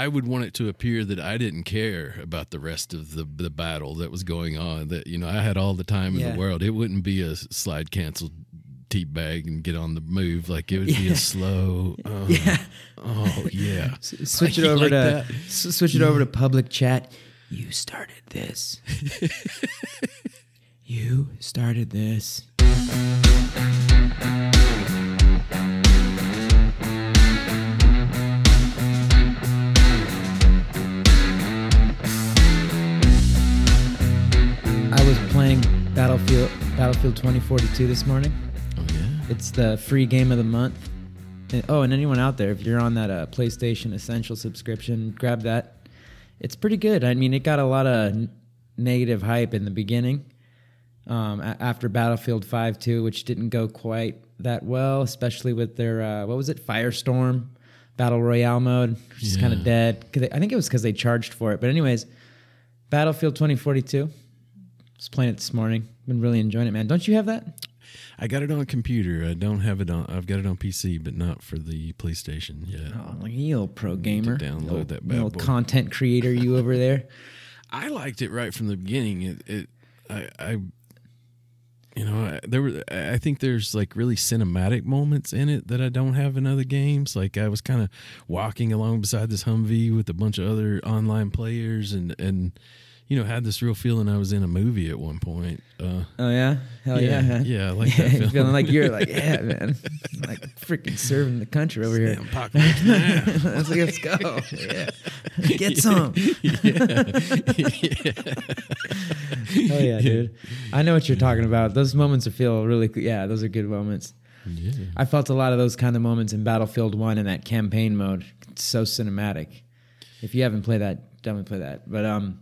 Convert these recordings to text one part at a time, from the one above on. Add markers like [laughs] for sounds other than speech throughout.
I would want it to appear that I didn't care about the rest of the the battle that was going on. That you know, I had all the time in the world. It wouldn't be a slide cancel tea bag and get on the move. Like it would be a slow. Oh, [laughs] Yeah. Oh yeah. [laughs] S- Switch it [laughs] over like to s- switch it over to public chat. You started this. you started this. Battlefield Battlefield 2042 this morning. Oh yeah. It's the free game of the month. And- oh, and anyone out there, if you're on that uh, PlayStation Essential subscription, grab that. It's pretty good. I mean, it got a lot of n- negative hype in the beginning um, a- after Battlefield 5 2, which didn't go quite that well, especially with their, uh, what was it, Firestorm Battle Royale mode, which is kind of dead. they- I think it was because they charged for it. But, anyways, Battlefield 2042. Was playing it this morning. Been really enjoying it, man. Don't you have that? I got it on a computer. I don't have it on. I've got it on PC, but not for the PlayStation yet. Oh, like you old pro gamer. download old- that you bad old boy. content creator, you over there. [laughs] [laughs] I liked it right from the beginning. It, it I, I, you know, I, there were. I think there's like really cinematic moments in it that I don't have in other games. Like I was kind of walking along beside this Humvee with a bunch of other online players, and and you know had this real feeling I was in a movie at one point. Uh, Oh yeah, hell yeah, Yeah, huh? yeah, like [laughs] feeling like you're like [laughs] yeah, man, like freaking serving the country over here. Damn, apocalypse [laughs] now. let's, let's go. Yeah, get some. Oh yeah, dude. I know what you're talking about. Those moments feel really. Yeah, those are good moments. yeah. I felt a lot of those kind of moments in Battlefield One in that campaign mode. It's so cinematic. If you haven't played that, definitely play that. But um,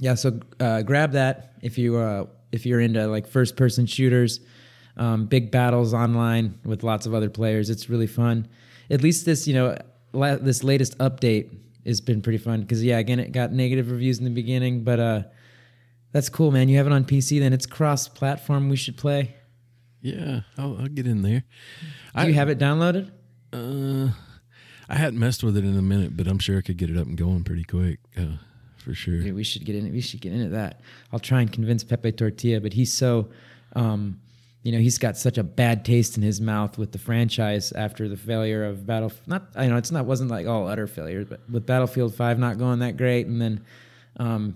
yeah. So uh, grab that if you uh if you're into like first person shooters, um, big battles online with lots of other players. It's really fun. At least this you know la- this latest update has been pretty fun because yeah again it got negative reviews in the beginning but uh that's cool man you have it on pc then it's cross platform we should play Yeah, I'll, I'll get in there. do you have it downloaded Uh, I hadn't messed with it in a minute, but I'm sure I could get it up and going pretty quick. Uh, for sure. Dude, we should get in. We should get into that. I'll try and convince Pepe Tortilla, but he's so, um, you know, he's got such a bad taste in his mouth with the franchise after the failure of Battle. Not, I know it's not wasn't like all utter failure, but with Battlefield Five not going that great, and then, um,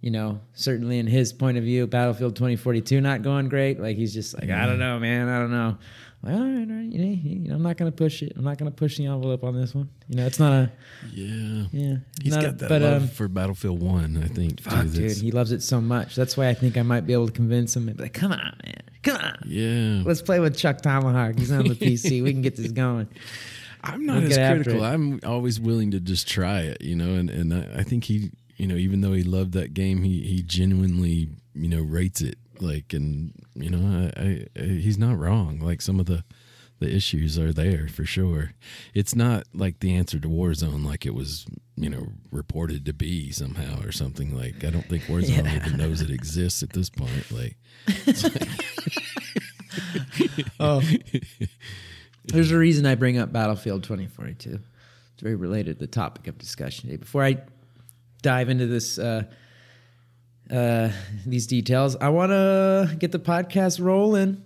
you know, certainly in his point of view, Battlefield 2042 not going great. Like he's just like, I don't know, man, I don't know. Like, all right, all right, you know, you know, I'm not gonna push it. I'm not gonna push the envelope on this one. You know, it's not a, Yeah. yeah. He's not a- got that but, love um, for Battlefield One, I think. Fuck, dude, he loves it so much. That's why I think I might be able to convince him. be like, come on, man, come on, yeah. let's play with Chuck Tomahawk. He's on the PC. We can get this going. [laughs] I'm not We'll as critical. I'm always willing to just try it, you know, and, and I, I think he, you know, even though he loved that game, he, he genuinely, you know, rates it like, and, you know, I, I, he's not wrong. Like some of the, the issues are there for sure. It's not like the answer to Warzone, like it was, you know, reported to be somehow or something. Like I don't think Warzone Yeah. even knows it exists at this point. Like, [laughs] Oh, there's a reason I bring up Battlefield 2042. It's very related to the topic of discussion today. Before I dive into this, uh, uh, these details, I want to get the podcast rolling.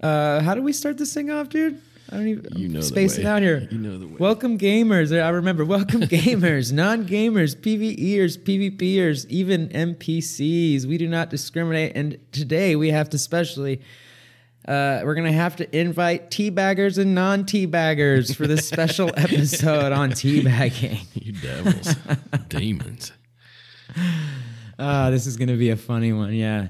Uh, how do we start this thing off, dude? I don't even You know spacing out here. [laughs] You know the way. Welcome gamers. I remember. Welcome [laughs] gamers, non-gamers, PVEers, PvPers, even NPCs. We do not discriminate. And today we have to specially. Uh, we're gonna have to invite teabaggers and non-teabaggers for this special [laughs] episode on teabagging. you devils, demons. Ah, this is gonna be a funny one. Yeah,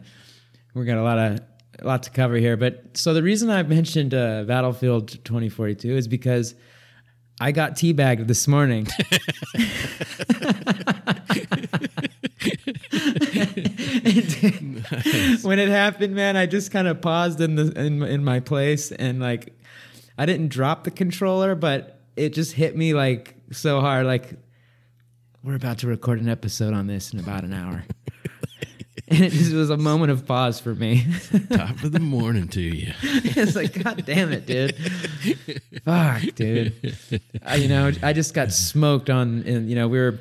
we got a lot of a lot to cover here. But so the reason I mentioned uh, Battlefield 2042 is because I got teabagged this morning. [laughs] when it happened, man, I just kind of paused in the in, in my place and like I didn't drop the controller, but it just hit me like so hard. Like we're about to record an episode on this in about an hour. And it just was a moment of pause for me. Top of the morning to you. [laughs] it's like, God damn it, dude. Fuck, dude. I, you know, I just got smoked on, and you know, we were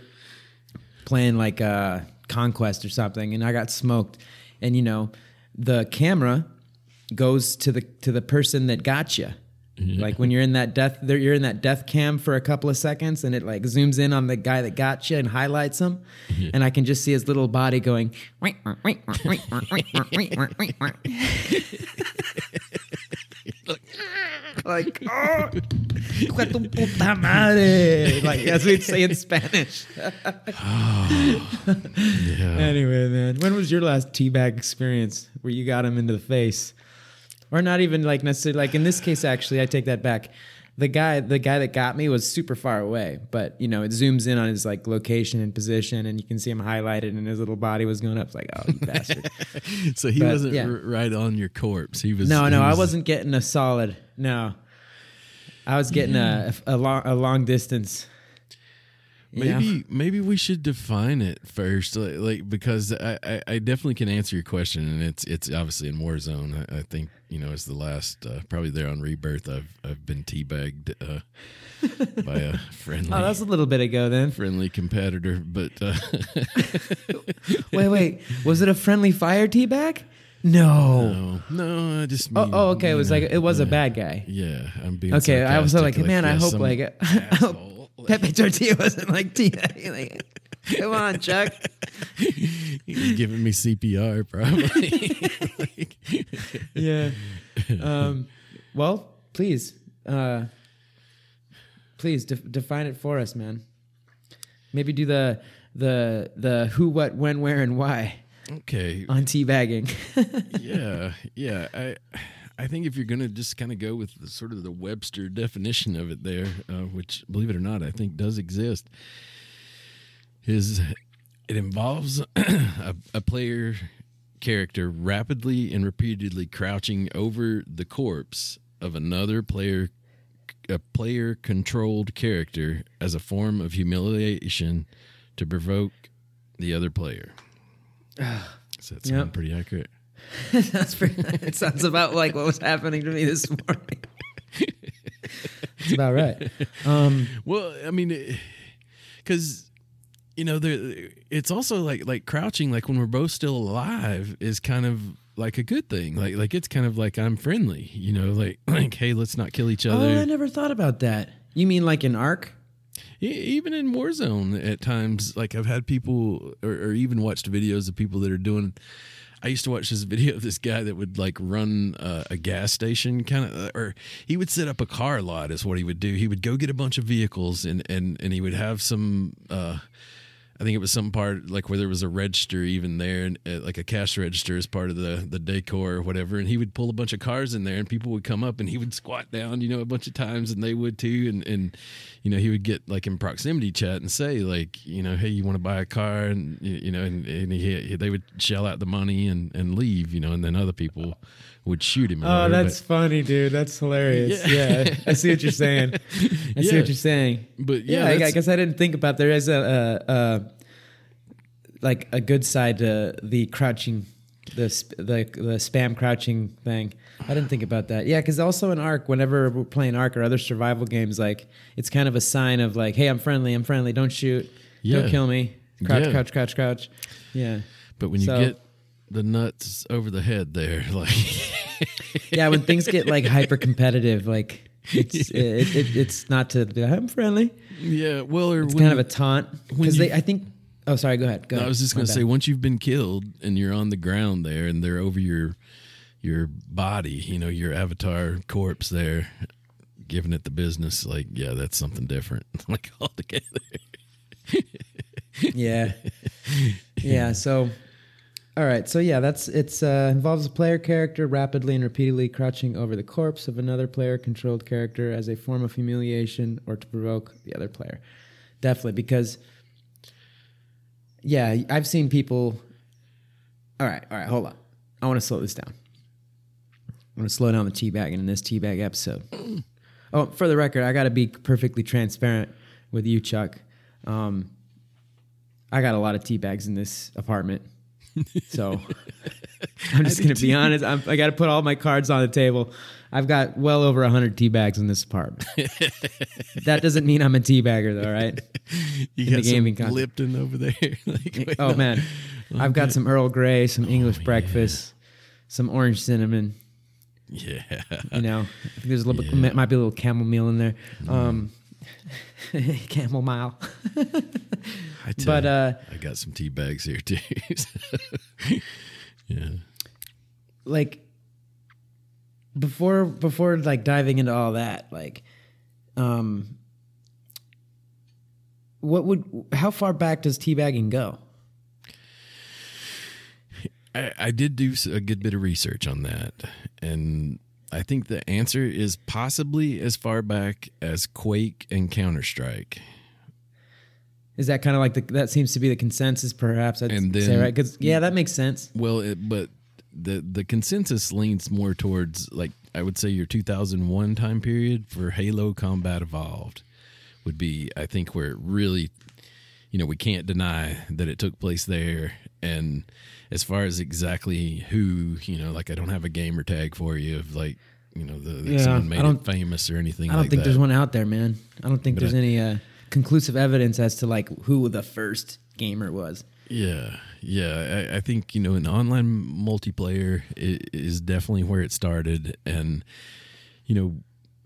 playing like uh, Conquest or something, and I got smoked, and you know, the camera goes to the to the person that got you. Like when you're in that death, there- you're in that death cam for a couple of seconds, and it like zooms in on the guy that got you and highlights him, and I can just see his little body going. like, oh, tu puta madre. Like, what he'd say in Spanish. Yeah. Anyway, man, when was your last teabag experience where you got him into the face, or not even like necessarily like in this case? Actually, I take that back. The guy, the guy that got me was super far away, but you know it zooms in on his like location and position, and you can see him highlighted, and his little body was going up. It's like, oh, you bastard! [laughs] So he But, wasn't yeah. r- right on your corpse. He was. no, no, I was- wasn't getting a solid. No, I was getting a, a long a long distance. You know? Maybe maybe we should define it first, like, like because I, I, I definitely can answer your question, and it's it's obviously in Warzone. I, I think you know it's the last uh, probably there on Rebirth. I've I've been teabagged uh, [laughs] by a friendly Oh, that's a little bit ago then. friendly competitor, but uh, [laughs] Wait, wait. Was it a friendly fire teabag? No. no, no, I just Oh, mean, oh, okay. It was you like it was a bad guy. Yeah, I'm being Okay, I was like, sarcastic, man, I hope like I hope asshole. Pepe Tortilla wasn't like teabag. Like, come on, Chuck. Was giving me CPR, probably. [laughs] Yeah. Um, well, please, uh, please def- define it for us, man. Maybe do the the the who, what, when, where, and why okay, on teabagging. [laughs] yeah, yeah. I I think if you're gonna just kind of go with the, sort of the Webster definition of it there, uh, which believe it or not, I think does exist, is it involves [clears throat] a, a player character rapidly and repeatedly crouching over the corpse of another player a player controlled character as a form of humiliation to provoke the other player. Does that sound Yep. pretty accurate? [laughs] That's pretty, it sounds about like what was happening to me this morning. That's about right. Um, Well, I mean, because you know, there it's also like like crouching, like when we're both still alive, is kind of like a good thing. Like like it's kind of like I'm friendly, you know, like [clears throat] like hey, let's not kill each oh, other. I never thought about that. You mean like an arc? Even in Warzone, at times, like I've had people, or, or even watched videos of people that are doing. I used to watch this [laughs] video of this guy that would like run uh, a gas station, kind of, or he would set up a car lot. Is what he would do. He would go get a bunch of vehicles, and and and he would have some. Uh, I think it was some part like where there was a register even there, and uh, like a cash register as part of the the decor or whatever. And he would pull a bunch of cars in there, and people would come up, and he would squat down, you know, a bunch of times, and they would too. And and you know, he would get like in proximity chat and say like, you know, hey, you want to buy a car, and you know, and, and he, they would shell out the money and and leave, you know, and then other people would shoot him. Oh, whatever, that's funny, dude. That's hilarious. Yeah. Yeah, I see what you're saying. I see what you're saying. But yeah, yeah, I, I guess I didn't think about there is a, a, a like a good side to the crouching, the sp- the the spam crouching thing. I didn't think about that. Yeah, because also in Ark, whenever we're playing Ark or other survival games, like it's kind of a sign of like, hey, I'm friendly, I'm friendly. Don't shoot. Yeah. Don't kill me. Crouch, Yeah. crouch, crouch, crouch. Yeah. But when you So- get the nuts over the head there, [laughs] like yeah, when things get like hyper competitive, like it's [laughs] it, it, it's not to be like, I'm friendly. yeah, well, or It's kind of a taunt because they. I think. Oh, sorry. Go ahead. Go. I ahead. was just going to say, once you've been killed and you're on the ground there, and they're over your your body, you know, your avatar corpse there, giving it the business, like, yeah, that's something different, [laughs] like altogether. Yeah. yeah. So. All right. So yeah, that's it's uh, involves a player character rapidly and repeatedly crouching over the corpse of another player-controlled character as a form of humiliation or to provoke the other player. Definitely because. Yeah, I've seen people. All right. All right. Hold on. I want to slow this down. I'm going to slow down the teabagging in this teabag episode. Oh, for the record, I got to be perfectly transparent with you, Chuck. Um, I got a lot of tea bags in this apartment. So [laughs] I'm just going to be honest. I'm, I got to put all my cards on the table. I've got well over 100 tea bags in this apartment. [laughs] that doesn't mean I'm a tea bagger, though, right? [laughs] You In got the gaming some Lipton over there. like, Oh, man. I've got some Earl Grey, some English Oh, yeah. breakfast, some orange cinnamon. Yeah. You know, I think there's a little Yeah. bit, might be a little chamomile meal in there. Um, camel mile. I But, you, uh, I got some tea bags here too. [laughs] yeah. like before before like diving into all that like um what would how far back does teabagging go I, I did do a good bit of research on that, and I think the answer is possibly as far back as Quake and Counter Strike. Is that kind of like the that seems to be the consensus perhaps i'd And say then- right? Because yeah that makes sense. Well, it, but the the consensus leans more towards like I would say your 2001 time period for Halo Combat Evolved would be I think where it really you know we can't deny that it took place there. And as far as exactly who you know like I don't have a gamer tag for you of like you know the, Yeah, someone I made don't- it famous or anything i don't like think that. there's one out there man. I don't think But there's I- any uh conclusive evidence as to like who the first gamer was Yeah, yeah. I, I think you know an online multiplayer is definitely where it started, and you know,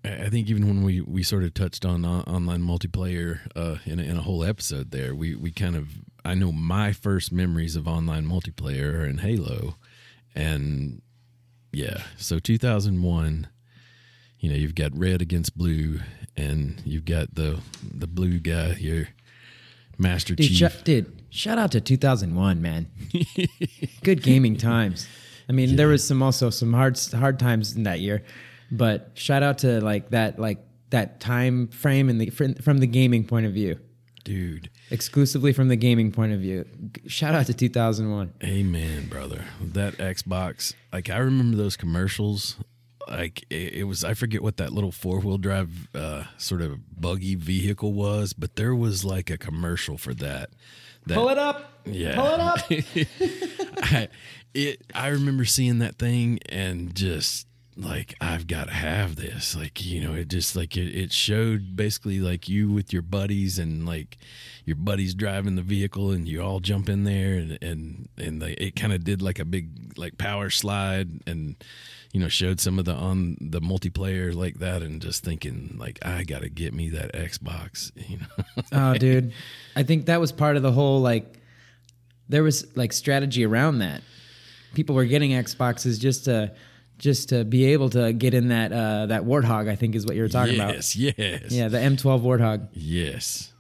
I think even when we, we sort of touched on on- online multiplayer uh, in a, in a whole episode there, we we kind of I know my first memories of online multiplayer are in Halo, and yeah, so 2001. You know, you've got red against blue, and you've got the the blue guy here, Master dude, Chief. sh- dude shout out to 2001 man [laughs] good gaming times i mean there was some also some hard hard times in that year but shout out to like that like that time frame in the from from the gaming point of view Dude, exclusively from the gaming point of view shout out to 2001 Amen, brother. That Xbox, like I remember those commercials. Like it, it was, I forget what that little four wheel drive uh, sort of buggy vehicle was, but there was like a commercial for that. that pull it up yeah. pull it up [laughs] I, it. I remember seeing that thing and just like I've got to have this. Like you know, it just like it, it showed basically like you with your buddies and like your buddies driving the vehicle and you all jump in there and and and they, it kind of did like a big like power slide and you know showed some of the on the multiplayer like that and just thinking like I got to get me that Xbox. [laughs] You know. oh dude i think that was part of the whole like there was like strategy around that people were getting xboxes just to just to be able to get in that uh that warthog i think is what you were talking about yes, yes, yeah the m12 warthog yes.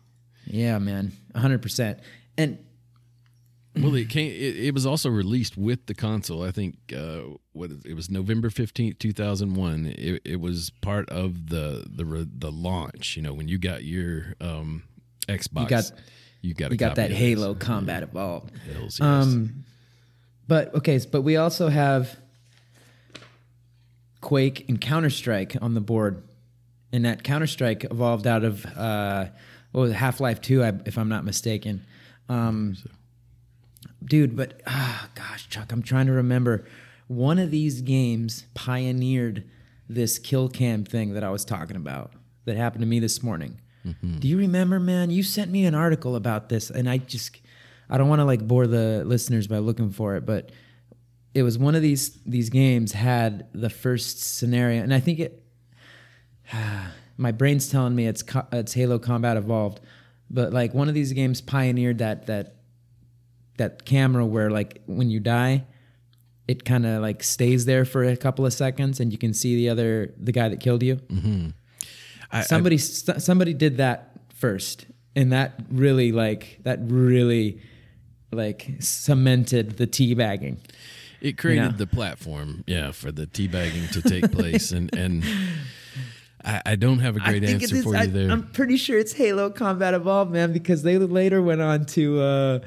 yeah man 100% and Well, it came. It, it was also released with the console. I think uh, what it was November fifteenth, two thousand one. It, it was part of the the the launch. You know, when you got your um, Xbox, got- you got you got that halo this. combat evolved Hells yes. Um, but okay, but we also have Quake and Counter Strike on the board, and that Counter Strike evolved out of uh, what was Half Life Two, if I'm not mistaken. Um, dude, but ah, gosh, Chuck, I'm trying to remember. One of these games pioneered this kill cam thing that I was talking about that happened to me this morning. Do you remember, man? You sent me an article about this, and I just I don't want to like bore the listeners by looking for it, but it was one of these these games had the first scenario, and I think it. [sighs] my brain's telling me it's it's Halo Combat Evolved, but like one of these games pioneered that that that camera where like when you die, it kind of like stays there for a couple of seconds, and you can see the other the guy that killed you. I, Somebody s somebody did that first, and that really like that really like cemented the teabagging. it created know. the platform, yeah, for the teabagging to take [laughs] place, and and I, I don't have a great answer for you there. I'm pretty sure it's Halo Combat Evolved, man, because they later went on to uh,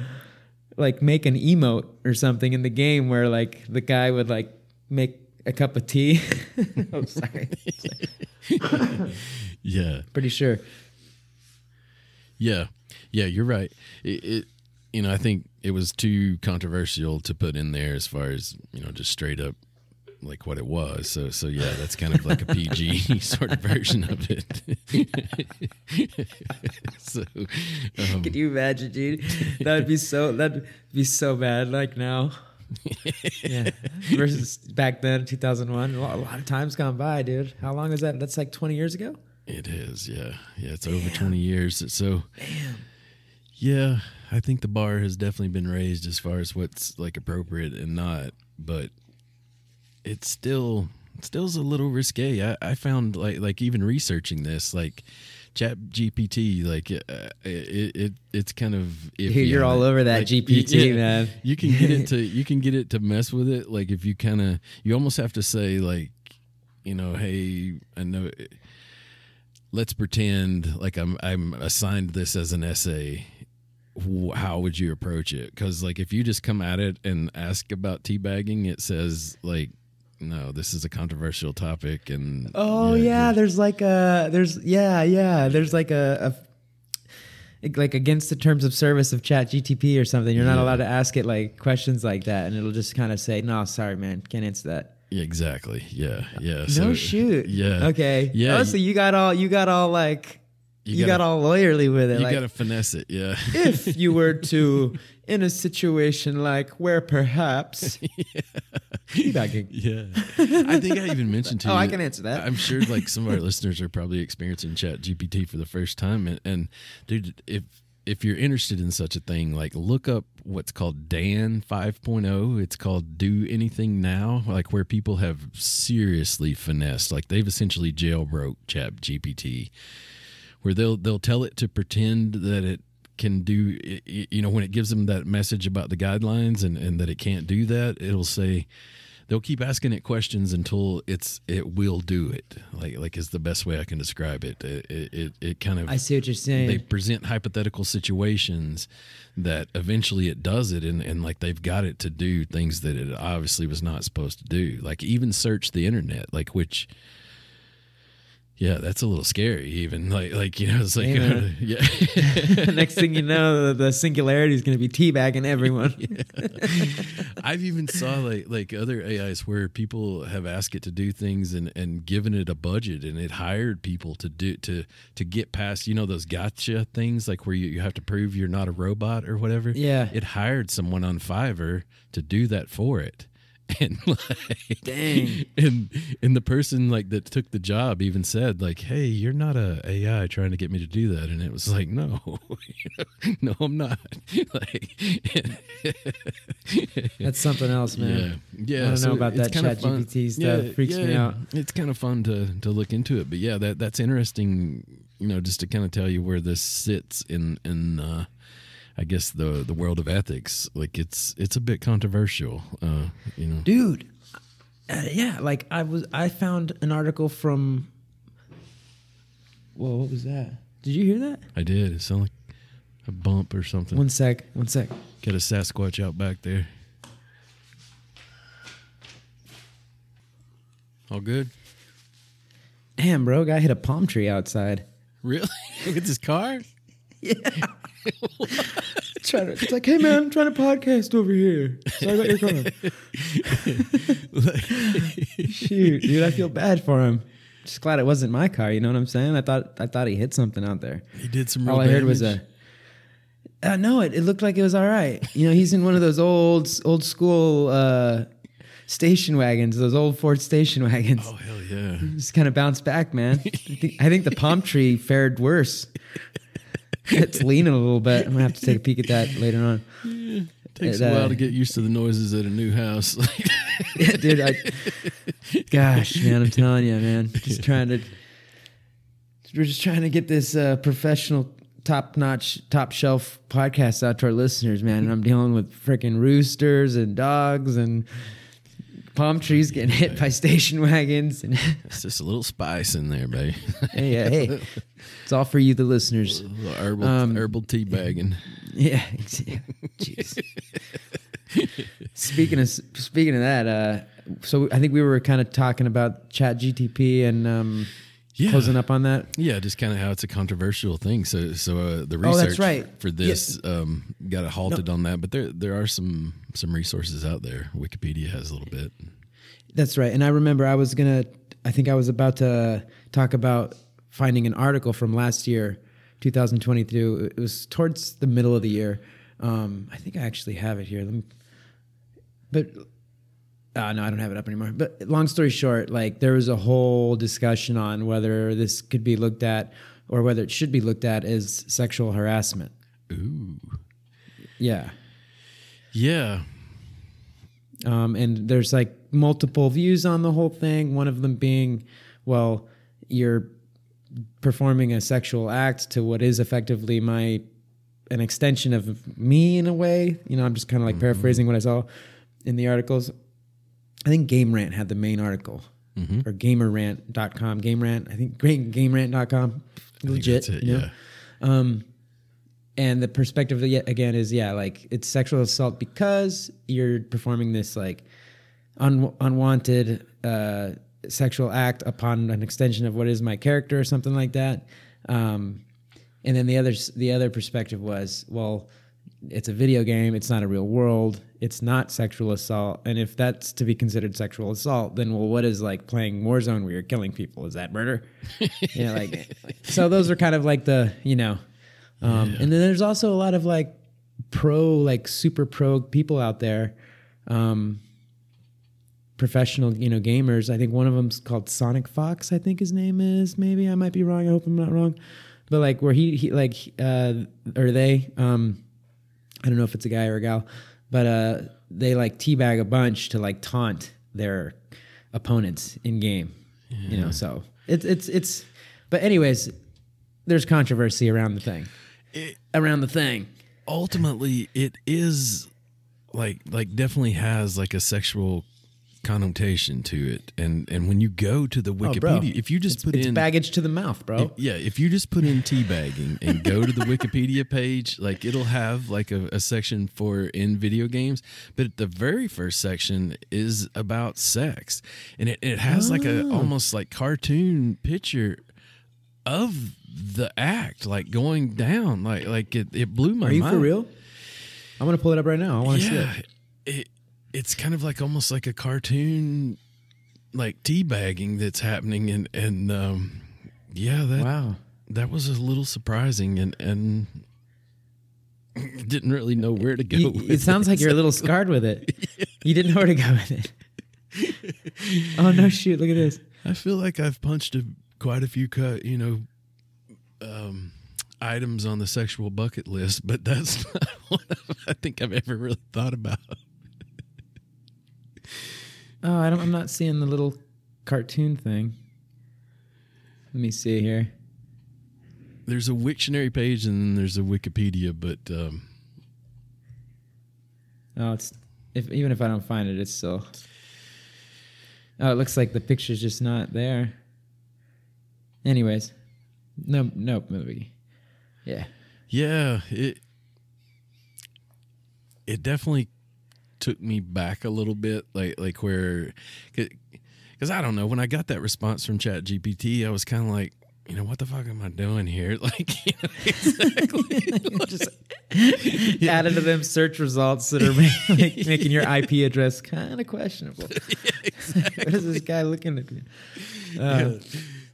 like make an emote or something in the game where like the guy would like make a cup of tea. [laughs] oh, sorry. [laughs] yeah, Pretty sure. Yeah, yeah, you're right. It, it you know, I think it was too controversial to put in there as far as you know, just straight up like what it was. So, so yeah, that's kind of like a PG [laughs] sort of version of it. [laughs] so, um, Can you imagine, dude? That would be so. That'd be so bad. Like now. [laughs] yeah. Versus back then, two thousand one. A lot, a lot of times gone by, dude. How long is that? That's like twenty years ago. it is, yeah, yeah. It's over twenty years. So, Damn. yeah, I think the bar has definitely been raised as far as what's like appropriate and not, but it's still it still's a little risque. I, I found like like even researching this like chat gpt like uh, it, it it's kind of iffy you're all it. over that Like, GPT, yeah, man. you can get it to [laughs] you can get it to mess with it like if you kind of you almost have to say like you know hey i know let's pretend like i'm i'm assigned this as an essay how would you approach it because like if you just come at it and ask about teabagging it says like no this is a controversial topic and Oh yeah, you're- there's like a there's yeah yeah there's like a, a like against the terms of service of Chat GTP or something. You're not Yeah. allowed to ask it like questions like that, and it'll just kind of say, "No, sorry, man, can't answer that." yeah, exactly yeah yeah no so- shoot. yeah Okay. Yeah, Oh, so you got all you got all like You you, gotta- got all lawyerly with it. you like, gotta finesse it yeah if [laughs] you were to in a situation like where perhaps [laughs] teabagging. Yeah, I think I even mentioned to [laughs] Oh, you. I can answer that. I'm sure like some of our listeners are probably experiencing Chat GPT for the first time, and, and dude, if if you're interested in such a thing, like look up what's called DAN 5.0. It's called Do Anything Now, like where people have seriously finessed, like they've essentially jailbroke Chat GPT, where they'll they'll tell it to pretend that it can do you know when it gives them that message about the guidelines and, and that it can't do that it'll say they'll keep asking it questions until it's it will do it. Like like is the best way i can describe it. It it, it, it kind of I see what you're saying. they present hypothetical situations that eventually it does it and, and like they've got it to do things that it obviously was not supposed to do. Like even search the internet like which yeah that's a little scary even like like you know it's like Hey, [laughs] yeah [laughs] Next thing you know, the, singularity is going to be teabagging everyone. [laughs] I've even saw like like other AIs where people have asked it to do things and and given it a budget and it hired people to do to to get past you know those gotcha things like where you, you have to prove you're not a robot or whatever. Yeah. It hired someone on Fiverr to do that for it. [laughs] And like Dang. and and the person like that took the job even said like hey you're not a AI trying to get me to do that and it was like no [laughs] no I'm not [laughs] like That's something else, man. yeah, yeah. I don't so know about that Chat. GPT stuff. Freaks me out. It's kind of fun to to look into it, but yeah, that that's interesting. You know, just to kind of tell you where this sits in in uh, I guess the the world of ethics. Like it's it's a bit controversial. Uh, you know, dude. Uh, yeah, like I was, I found an article from. Whoa, what was that? Did you hear that? I did. It sounded like a bump or something. One sec, one sec. Got a Sasquatch out back there. All good. Damn, bro, guy hit a palm tree outside. Really? [laughs] With his car? [laughs] [laughs] Trying to, it's like, hey man, I'm trying to podcast over here. Sorry about your [laughs] car. Shoot, dude, I feel bad for him. Just glad it wasn't my car. You know what I'm saying? I thought, I thought he hit something out there. He did some. Real All I heard was damage? a. Uh, no, it, it looked like it was all right. You know, he's in one of those old old school uh, station wagons, those old Ford station wagons. Oh hell yeah! Just kind of bounced back, man. I think, I think the palm tree fared worse. [laughs] It's leaning a little bit. I'm gonna have to take a peek at that later on. It takes It, a while uh, to get used to the noises at a new house. [laughs] Yeah, dude. I, gosh, man, I'm telling you, man. Just trying to. We're just trying to get this uh, professional, top notch, top shelf podcast out to our listeners, man. And I'm dealing with freaking roosters and dogs and palm trees getting hit by station wagons. And [laughs] it's just a little spice in there, babe. hey, uh, hey, it's all for you, the listeners. A little herbal, Um, herbal tea bagging. Yeah, [laughs] yeah. jeez. speaking of speaking of that, uh, so I think we were kind of talking about Chat GTP and um, Yeah. closing up on that. Yeah, just kind of how it's a controversial thing. So, so uh, the Oh, research that's right. for this um, got it halted on that. But there, there are some some resources out there. Wikipedia has a little bit. That's right. And I remember I was gonna. I think I was about to talk about finding an article from last year, 2022. It was towards the middle of the year. Um, I think I actually have it here. Let me, but uh, no, I don't have it up anymore. But long story short, like there was a whole discussion on whether this could be looked at or whether it should be looked at as sexual harassment. Ooh, Yeah. yeah, Um, and there's like multiple views on the whole thing. One of them being, well, you're performing a sexual act to what is effectively my an extension of me in a way. You know, I'm just kind of like paraphrasing what I saw in the articles. I think Game Rant had the main article or gamerant.com. Game Rant, I think great gamerant.com. Legit. it. you know? Yeah, and the perspective yet again is yeah like it's sexual assault because you're performing this like un- unwanted uh, sexual act upon an extension of what is my character or something like that um, and then the other the other perspective was well it's a video game it's not a real world it's not sexual assault and if that's to be considered sexual assault then well what is like playing warzone where you're killing people is that murder [laughs] you know like so those are kind of like the you know um, And then there's also a lot of like pro, like super pro people out there, um, professional, you know, gamers. I think one of them's called SonicFox. I think his name is. Maybe I might be wrong. I hope I'm not wrong. But like where he, he like uh, or they, um, I don't know if it's a guy or a gal, but uh, they like teabag a bunch to like taunt their opponents in game. You know, so it's it's it's. But anyways, there's controversy around the thing it, around the thing. ultimately, it is like like definitely has like a sexual connotation to it. And and when you go to the oh, Wikipedia, Oh, if you just It's, put it's in baggage to the mouth, bro. Yeah, if you just put in teabagging and go to the [laughs] Wikipedia page, like it'll have like a, a section for in video games, but the very first section is about sex, and it, it has like a Oh. almost like cartoon picture of the act like going down, like like it, it blew my Are you mind. for real? I'm gonna pull it up right now. I want to see it. it it's kind of like almost like a cartoon, like teabagging that's happening, and and um, yeah, that Wow. that was a little surprising and and didn't really know where to go. You- with it sounds like you're a little [laughs] scarred with it. You didn't know where to go with it. oh no! Shoot! Look at this. I feel like I've punched a, quite a few cut, you know, um, items on the sexual bucket list, but that's [laughs] not one I think I've ever really thought about. Oh, I don't. I'm not seeing the little cartoon thing. Let me see here. There's a Wiktionary page and then there's a Wikipedia, but um, Oh, it's if even if I don't find it, it's still. Oh, it looks like the picture's just not there. Anyways, no, no movie. Yeah. yeah, it it definitely took me back a little bit, like like where, because I don't know when I got that response from Chat GPT, I was kind of like, you know, what the fuck am I doing here? [laughs] Like, you know, exactly. [laughs] just [laughs] added to them search results that are ma- like, making your IP address kind of questionable. what is this guy looking at? Me? Uh,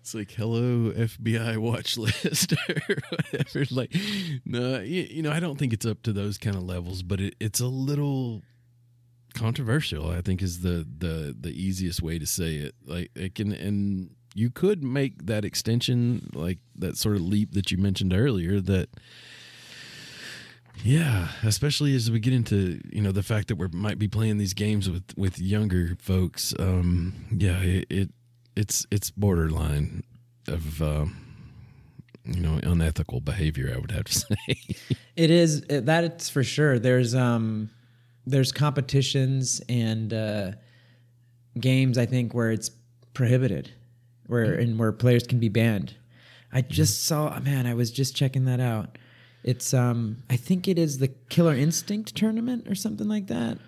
It's like hello FBI watch list or whatever. Like, no, you, you know, I don't think it's up to those kind of levels, but it, it's a little controversial. I think is the the the easiest way to say it. Like, it can and you could make that extension, like that sort of leap that you mentioned earlier. That, yeah, especially as we get into you know the fact that we might be playing these games with with younger folks. Um, yeah, it, it it's it's borderline of uh, you know unethical behavior. I would have to [laughs] say. it is that it's for sure. There's um there's competitions and uh, games I think where it's prohibited, where and where players can be banned. I just saw man, I was just checking that out. It's um I think it is the Killer Instinct tournament or something like that.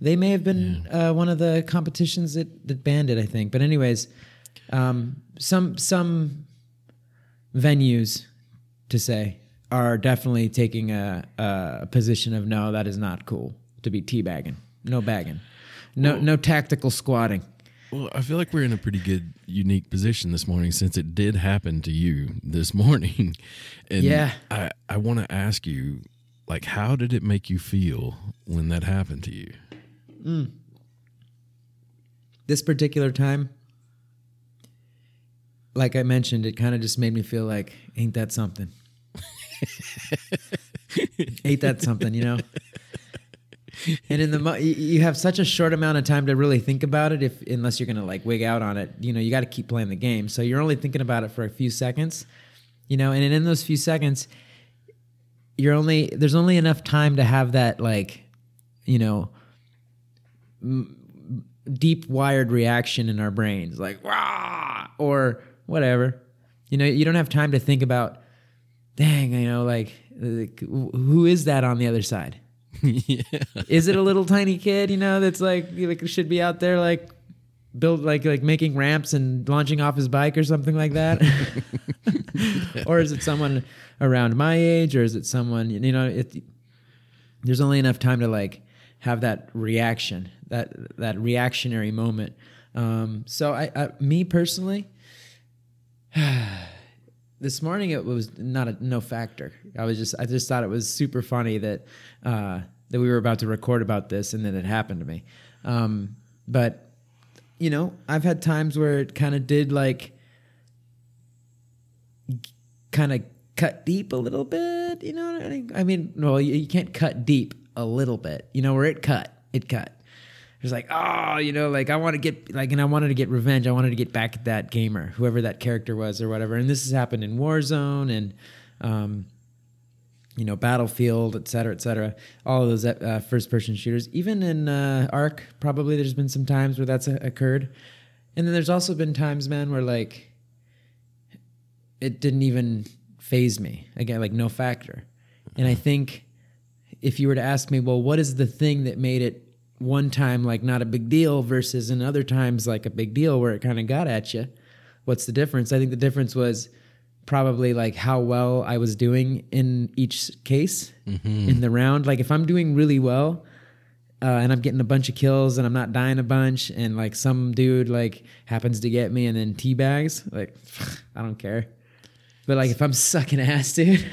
They may have been uh, one of the competitions that, that banned it, I think. But anyways, Um, some some venues to say are definitely taking a, a position of no, that is not cool to be teabagging, no bagging, no Well- no tactical squatting. Well, I feel like we're in a pretty good, unique position this morning since it did happen to you this [laughs] morning. And Yeah. I, I want to ask you, like, how did it make you feel when that happened to you? Mm. This particular time, like I mentioned, it kind of just made me feel like, ain't that something? [laughs] ain't that something, you know? [laughs] And in the you- have such a short amount of time to really think about it. If unless you're gonna like wig out on it, you know, you got to keep playing the game. So you're only thinking about it for a few seconds, you know. And in those few seconds, you're only there's only enough time to have that like, you know, deep wired reaction in our brains, like rah or whatever. You know, you don't have time to think about, dang, you know, like, like who is that on the other side? Yeah. [laughs] Is it a little tiny kid, you know, that's like like should be out there like build like like making ramps and launching off his bike or something like that? [laughs] or is it someone around my age or is it someone you know, it there's only enough time to like have that reaction, that that reactionary moment. Um, so I, I me personally [sighs] this morning it was not a no factor. I was just I just thought it was super funny that uh, that we were about to record about this and then it happened to me. Um, but you know, I've had times where it kind of did like kind of cut deep a little bit. You know, I mean? I mean, well, you, you can't cut deep a little bit. You know, where it cut, it cut. It's like, oh, you know, like I want to get like, and I wanted to get revenge. I wanted to get back at that gamer, whoever that character was or whatever. And this has happened in Warzone and, um, you know, Battlefield, et cetera, et cetera. All of those uh, first-person shooters. Even in uh, Ark, probably there's been some times where that's uh, occurred. And then there's also been times, man, where like it didn't even phase me. Again, like no factor. And I think if you were to ask me, well, what is the thing that made it one time like not a big deal versus in other times like a big deal where it kind of got at you? What's the difference? I think the difference was probably like how well I was doing in each case in the round. Like if I'm doing really well, uh, and I'm getting a bunch of kills and I'm not dying a bunch, and like some dude like happens to get me and then teabags, like [sighs] I don't care. But like if I'm sucking ass, [laughs] dude,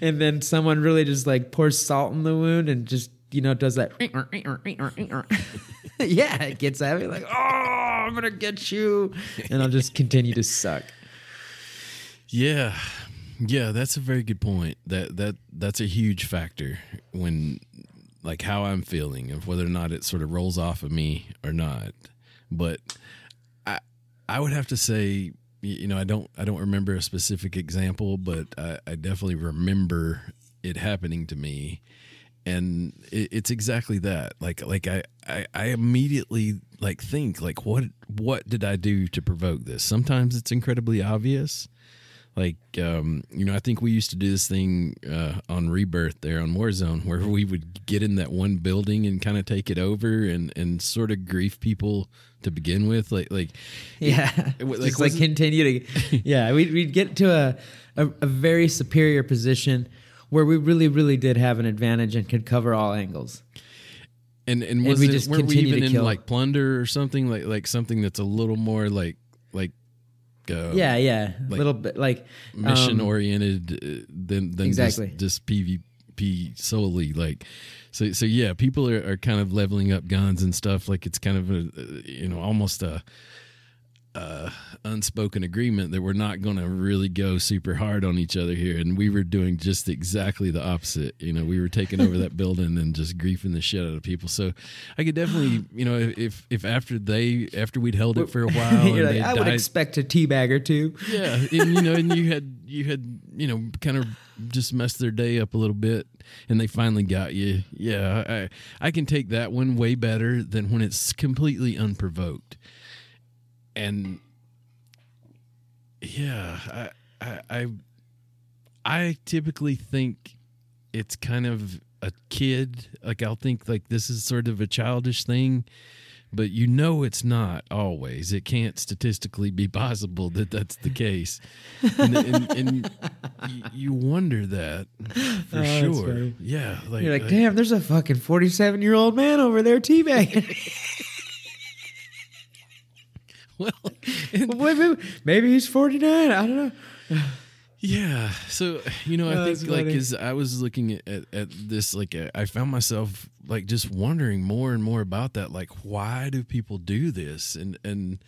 and then someone really just like pours salt in the wound and just you know does that, [laughs] yeah, it gets at me like, oh, I'm gonna get you, and I'll just continue to suck. Yeah. Yeah, that's a very good point. That that that's a huge factor when like how I'm feeling of whether or not it sort of rolls off of me or not. But I I would have to say you know, I don't I don't remember a specific example, but I, I definitely remember it happening to me. And it, it's exactly that. Like like I, I I immediately like think like what what did I do to provoke this? Sometimes it's incredibly obvious like um, you know i think we used to do this thing uh, on rebirth there on warzone where we would get in that one building and kind of take it over and and sort of grief people to begin with like like Yeah, it- like, just like continue to. [laughs] Yeah, we'd, we'd get to a, a a very superior position where we really really did have an advantage and could cover all angles. and and And we it, just weren't we even in kill. like plunder or something like like something that's a little more like like uh, yeah, yeah, a like little bit like mission um, oriented uh, than than Exactly. just, just PvP solely. Like, so so yeah, people are, are kind of leveling up guns and stuff. Like it's kind of a uh, you know almost a, a unspoken agreement that we're not going to really go super hard on each other here. And we were doing just exactly the opposite. You know, we were taking over that [laughs] building and just griefing the shit out of people. So I could definitely you know if if after they after we'd held it for a [laughs] while and like, I would expect a teabag or two. yeah, and you know, and you [laughs] had you had you know kind of just messed their day up a little bit, and they finally got you. Yeah, I I can take that one way better than when it's completely unprovoked, and yeah, I I I, I typically think it's kind of a kid like I'll think like this is sort of a childish thing but you know it's not always. It can't statistically be possible that that's the case, and, and, and you, wonder that for Oh, sure. Yeah, like, You're like, damn, there's a fucking 47 year old man over there teabagging. [laughs] [laughs] well, and- maybe, maybe he's 49. I don't know. [sighs] Yeah. So you know, I Oh, think like as I was looking at, at, at this, like uh, I found myself like just wondering more and more about that. Like, why do people do this? And and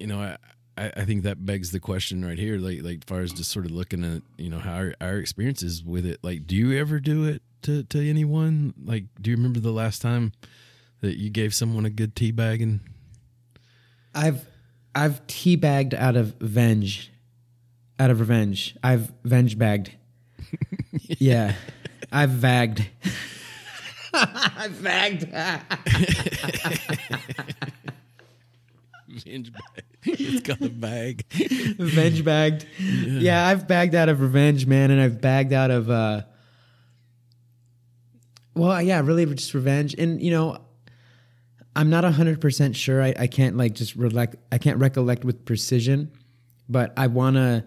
you know, I. I I think that begs the question right here, like like as far as just sort of looking at you know how our, our experiences with it. Like, do you ever do it to to anyone? Like, do you remember the last time that you gave someone a good tea bagging? I've I've teabagged out of venge, out of revenge. I've venge bagged. [laughs] yeah, I've vagged. [laughs] [laughs] I've vagged. Binge bag. it's called a bag. Venge bagged. Yeah. I've bagged out of revenge, man, and I've bagged out of uh well, yeah, really just revenge. And you know, I'm not hundred percent sure. I, I can't like just recollect I can't recollect with precision, but I wanna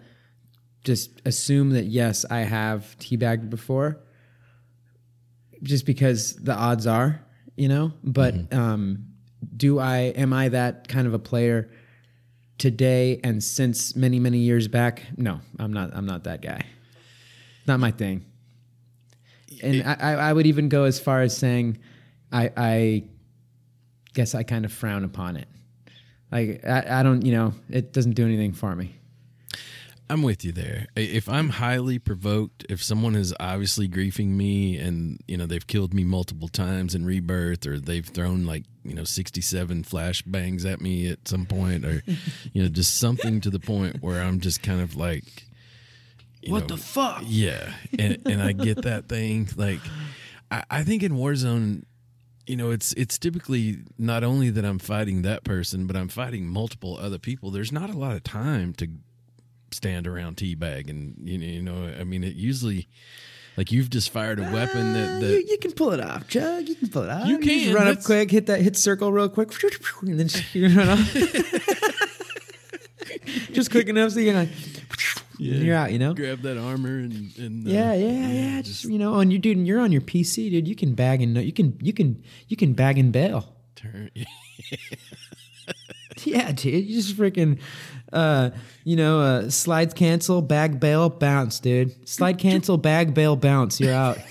just assume that yes, I have teabagged before. Just because the odds are, you know. But um do I am I that kind of a player today and since many many years back no i'm not i'm not that guy not my thing and I, I I would even go as far as saying i i guess i kind of frown upon it like i, I don't you know it doesn't do anything for me I'm with you there. If I'm highly provoked, if someone is obviously griefing me and, you know, they've killed me multiple times in rebirth or they've thrown like, you know, 67 flashbangs at me at some point or, [laughs] you know, just something to the point where I'm just kind of like, you what know, the fuck yeah, and and I get that thing. Like, I, I think in Warzone, you know, it's it's typically not only that I'm fighting that person, but I'm fighting multiple other people. There's not a lot of time to stand around teabag, and you know, you know, I mean, it usually. Like you've just fired a weapon that, Uh, that you, you can pull it off, Chuck. You can pull it off. You just can, run up quick, hit that hit circle real quick, [laughs] and then you run off. [laughs] just quick enough so you're like, you're out. You know. grab that armor and, and uh, Yeah, yeah, yeah. Just you know, on you, dude. And you're on your PC, dude. You can bag and you can you can you can bag and bail. turn. [laughs] Yeah, dude. You just freaking, uh, you know, uh, slide cancel, bag bail, bounce, dude. Slide [laughs] cancel, bag bail, bounce. You're out. [laughs]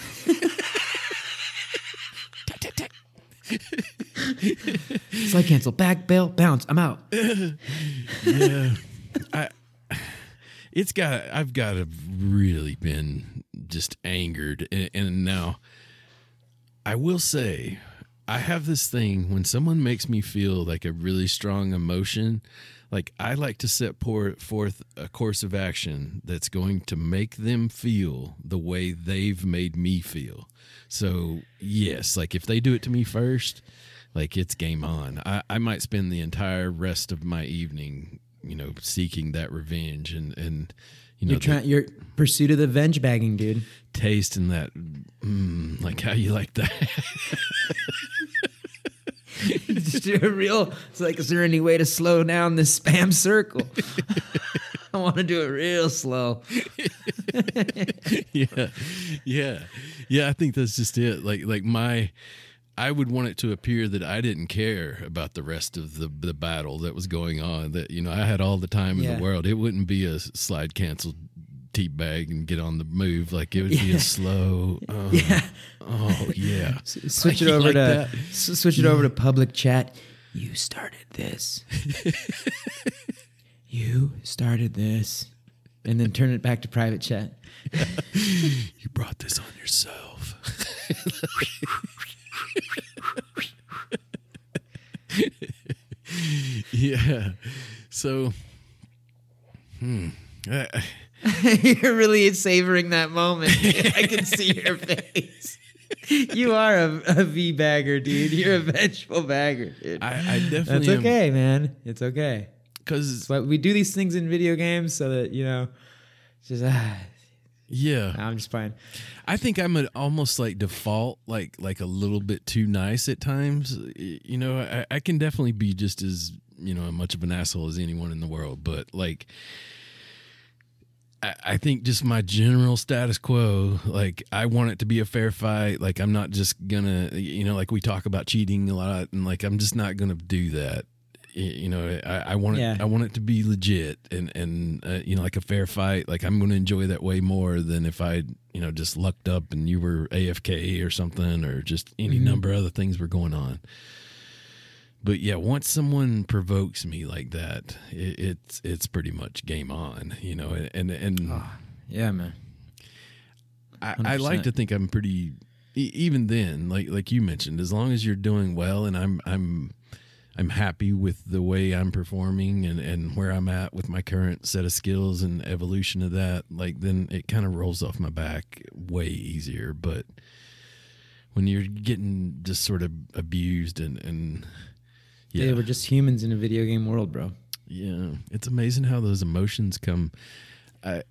slide cancel, bag bail, bounce. I'm out. yeah, I. It's got. I've got to really been just angered, and, and now I will say, I have this thing when someone makes me feel like a really strong emotion. Like I like to set por- forth a course of action that's going to make them feel the way they've made me feel. So yes, like if they do it to me first, like it's game on. I, I might spend the entire rest of my evening, you know, seeking that revenge and and you know You're trying. Your pursuit of the venge bagging, dude. taste and that mm, like how you like that. [laughs] Just do a real. It's like, is there any way to slow down this spam circle? [laughs] I want to do it real slow. [laughs] yeah, yeah, yeah. I think that's just it. Like, like my, I would want it to appear that I didn't care about the rest of the the battle that was going on. That you know, I had all the time in Yeah. the world. It wouldn't be a slide cancel tea bag and get on the move. Like it would be a slow. Oh, [laughs] Yeah. Oh yeah. Switch it [laughs] over like to s- switch it over to public chat. You started this. [laughs] you started this, and then turn it back to private chat. You brought this on yourself. [laughs] yeah. So, hmm. [laughs] You're really savoring that moment. I can see your [laughs] face. You are a, a V bagger, dude. You're a vengeful bagger, dude. I, I definitely That's am- okay, man. It's okay. because we do these things in video games so that you know, it's just ah, Yeah. Nah, I'm just playing. I think I'm an almost like default, like like a little bit too nice at times. You know, I, I can definitely be just as you know much of an asshole as anyone in the world, but like. I I think just my general status quo, like I want it to be a fair fight. Like I'm not just gonna, you know, like we talk about cheating a lot, and like I'm just not gonna do that. You know, I, I want it. Yeah. I want it to be legit and and uh, you know, like a fair fight. Like I'm gonna enjoy that way more than if I, you know, just lucked up and you were AFK or something, or just any Mhm. number of other things were going on. But yeah, once someone provokes me like that, it, it's it's pretty much game on, you know. And and Yeah, man. I, I like to think I'm pretty. Even then, like like you mentioned, as long as you're doing well and I'm I'm I'm happy with the way I'm performing and and where I'm at with my current set of skills and evolution of that, like then it kind of rolls off my back way easier. But when you're getting just sort of abused and and Yeah. yeah, we're just humans in a video game world, bro. yeah, it's amazing how those emotions come. I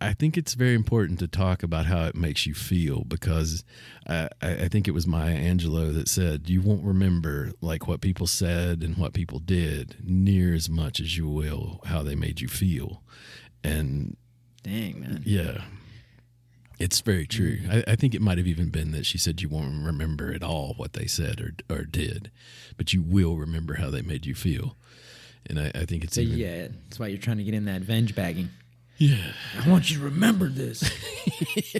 I think it's very important to talk about how it makes you feel because I, I think it was Maya Angelou that said you won't remember like what people said and what people did near as much as you will how they made you feel, and Dang, man. yeah. It's very mm. true. I, I think it might have even been that she said you won't remember at all what they said or or did, but you will remember how they made you feel. And I, I think it's So even yeah, that's why you're trying to get in that venge bagging. Yeah. I want you to remember this.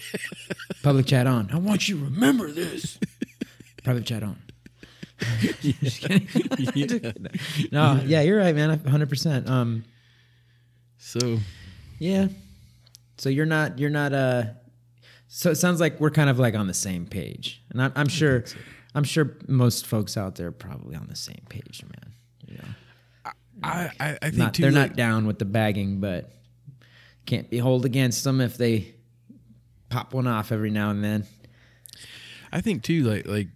[laughs] Public chat on. I want you to remember this. Private chat on. Just kidding. [laughs] yeah. No, yeah, you're right, man. 100%. Um, So yeah. So you're not, you're not, uh, so it sounds like we're kind of like on the same page. And I'm, I'm sure, I'm sure most folks out there are probably on the same page, man. You know, I, I, I think not, too, they're like, not down with the bagging, but can't be hold against them if they pop one off every now and then. I think too, like like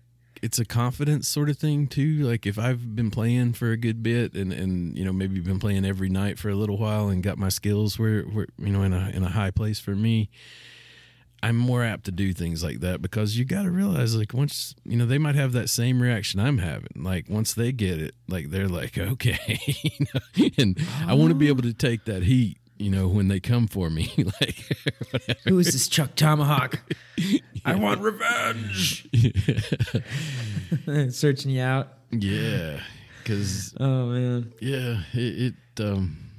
it's a confidence sort of thing too. Like if I've been playing for a good bit and and you know maybe been playing every night for a little while and got my skills where where you know in a in a high place for me. I'm more apt to do things like that because you got to realize, like, once you know, they might have that same reaction I'm having. Like, once they get it, like, they're like, [laughs] okay, you know? and I want to be uh-huh. able to take that heat, you know, when they come for me, [laughs] like, whatever. [laughs] Who is this Chuck Tomahawk? [laughs] I want revenge. Searching you out. yeah, because Oh man. Yeah, it, it um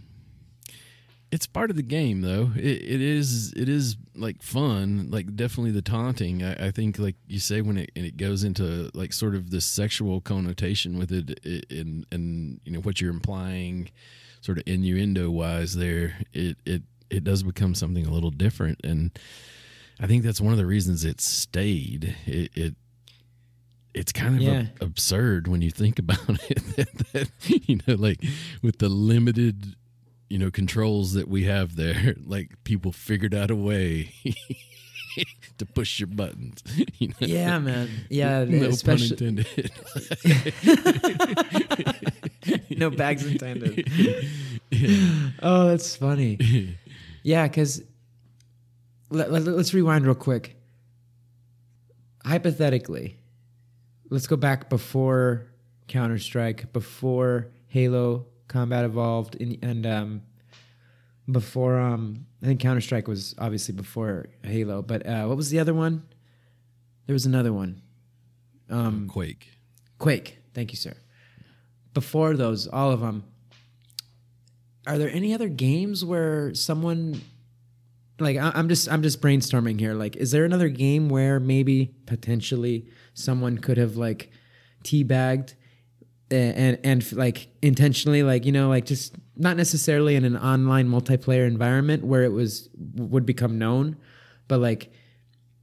it's part of the game though. It, it is it is like fun, like definitely the taunting. I, I think like you say when it and it goes into like sort of this sexual connotation with it, it and and you know what you're implying, sort of innuendo wise there. It it it does become something a little different, and I think that's one of the reasons it stayed. It, it it's kind of Yeah. ab- absurd when you think [laughs] about it that, that, you know like with the limited you know controls that we have there [laughs] like people figured out a way [laughs] to push your buttons you know? Yeah, man. Yeah, no especially pun intended no [laughs] bags intended. yeah. [laughs] Oh, that's funny. [laughs] Yeah, because let, let, us rewind real quick. Hypothetically, let's go back before Counter Strike, before Halo Combat Evolved, and, and um, before um, I think Counter Strike was obviously before Halo, but uh, what was the other one? There was another one. Um, quake Quake. Thank you, sir. Before those, all of them. Are there any other games where someone, like, I- I'm just, I'm just brainstorming here. Like, is there another game where maybe potentially someone could have like teabagged and, and and like intentionally, like you know, like just not necessarily in an online multiplayer environment where it was would become known, but like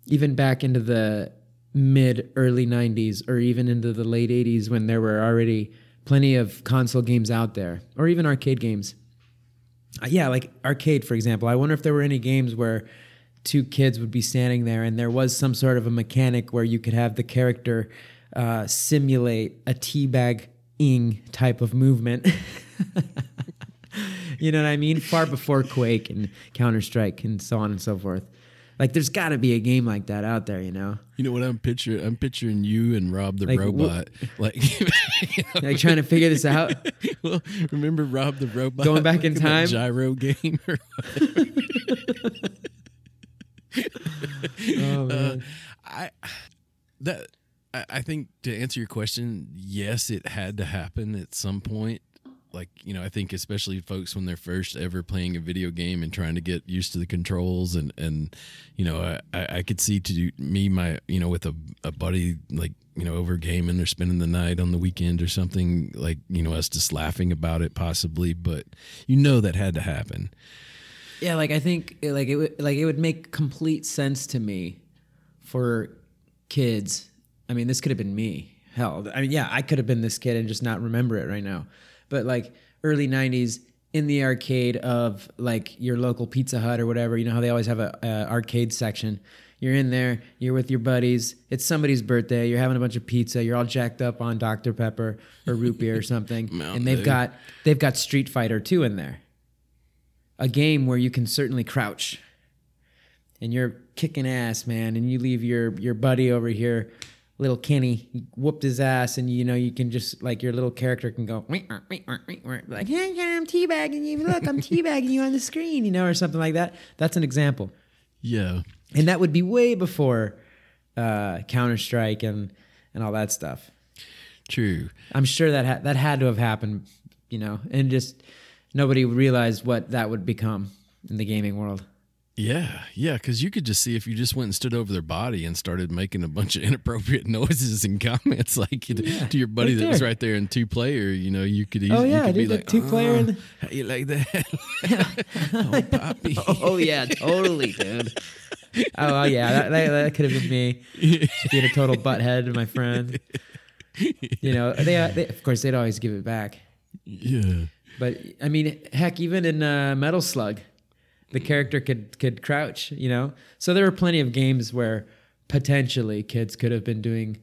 even back into the mid early 90s or even into the late 80s when there were already plenty of console games out there or even arcade games Uh, yeah like arcade for example i wonder if there were any games where two kids would be standing there and there was some sort of a mechanic where you could have the character uh, simulate a teabag ing type of movement [laughs] you know what I mean? Far before Quake and Counter Strike and so on and so forth. Like, there's got to be a game like that out there, you know? You know what I'm picturing? I'm picturing you and Rob the Like, robot, [laughs] like, [laughs] you know, Like trying to figure this out. [laughs] well, remember Rob the robot Going back in time? gyro game. Oh, uh. I that I, I think to answer your question, yes, it had to happen at some point. Like you know, I think especially folks when they're first ever playing a video game and trying to get used to the controls and and you know, I I could see to me my you know with a a buddy like you know over gaming or spending the night on the weekend or something like you know us just laughing about it possibly, but you know that had to happen. Yeah, like I think like it would like it would make complete sense to me for kids. I mean, this could have been me. Hell, I mean, yeah, I could have been this kid and just not remember it right now. But like early '90s in the arcade of like your local Pizza Hut or whatever, you know how they always have a, a arcade section. You're in there, you're with your buddies. It's somebody's birthday. You're having a bunch of pizza. You're all jacked up on Dr Pepper or root beer or something, [laughs] and they've Dew. got they've got Street Fighter 2 in there a game where you can certainly crouch and you're kicking ass, man, and you leave your your buddy over here, little Kenny, whooped his ass, and you know you can just like your little character can go like hey, yeah, I'm teabagging you. Look, I'm teabagging you on the screen, you know, or something like that. That's an example, Yeah, and that would be way before uh, Counter Strike and and all that stuff. true. I'm sure that ha- that had to have happened, you know, and just nobody realized what that would become in the gaming world. Yeah, yeah, because you could just see if you just went and stood over their body and started making a bunch of [laughs] inappropriate noises and comments, like to, to your buddy right that was right there in two player. You know, you could easily. Oh, yeah, you could be like, two-player "Oh, and- how you like that? [laughs] [laughs] oh, poppy. Oh yeah, totally, dude. Oh well, yeah, that, that, that could have been me. Just being a total butthead, my friend. You know, they, uh, they of course they'd always give it back. yeah, But I mean, heck, even in uh, Metal Slug, the character could could crouch. You know, so there were plenty of games where potentially kids could have been doing,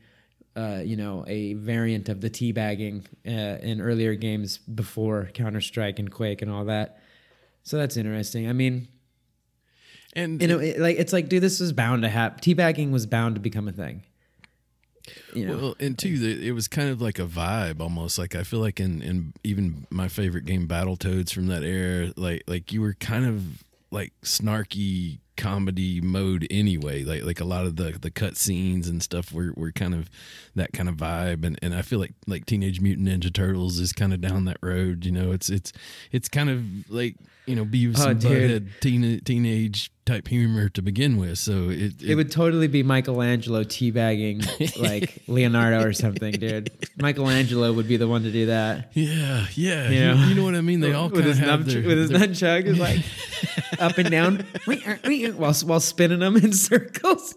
uh, you know, a variant of the teabagging uh, in earlier games before Counter Strike and Quake and all that. So that's interesting. I mean, and you know, it, like it's like, dude, this was bound to happen. Teabagging was bound to become a thing. You know, Well, and two, the- it was kind of like a vibe almost. Like I feel like in, in even my favorite game, Battletoads from that era, like like you were kind of like snarky comedy mode anyway. Like like a lot of the the cut scenes and stuff were, were kind of that kind of vibe. And, and I feel like like Teenage Mutant Ninja Turtles is kind of down that road. You know, it's it's it's kind of like you know Beavis Oh, and. Butthead teen, teenage type humor to begin with. So it it would totally be Michelangelo teabagging [laughs] like Leonardo or something, dude. Michelangelo would be the one to do that. Yeah, yeah. You You, know? you know what I mean? They all kind of have their, with his their- nunchuck, is like [laughs] up and down while while spinning them in [laughs] circles.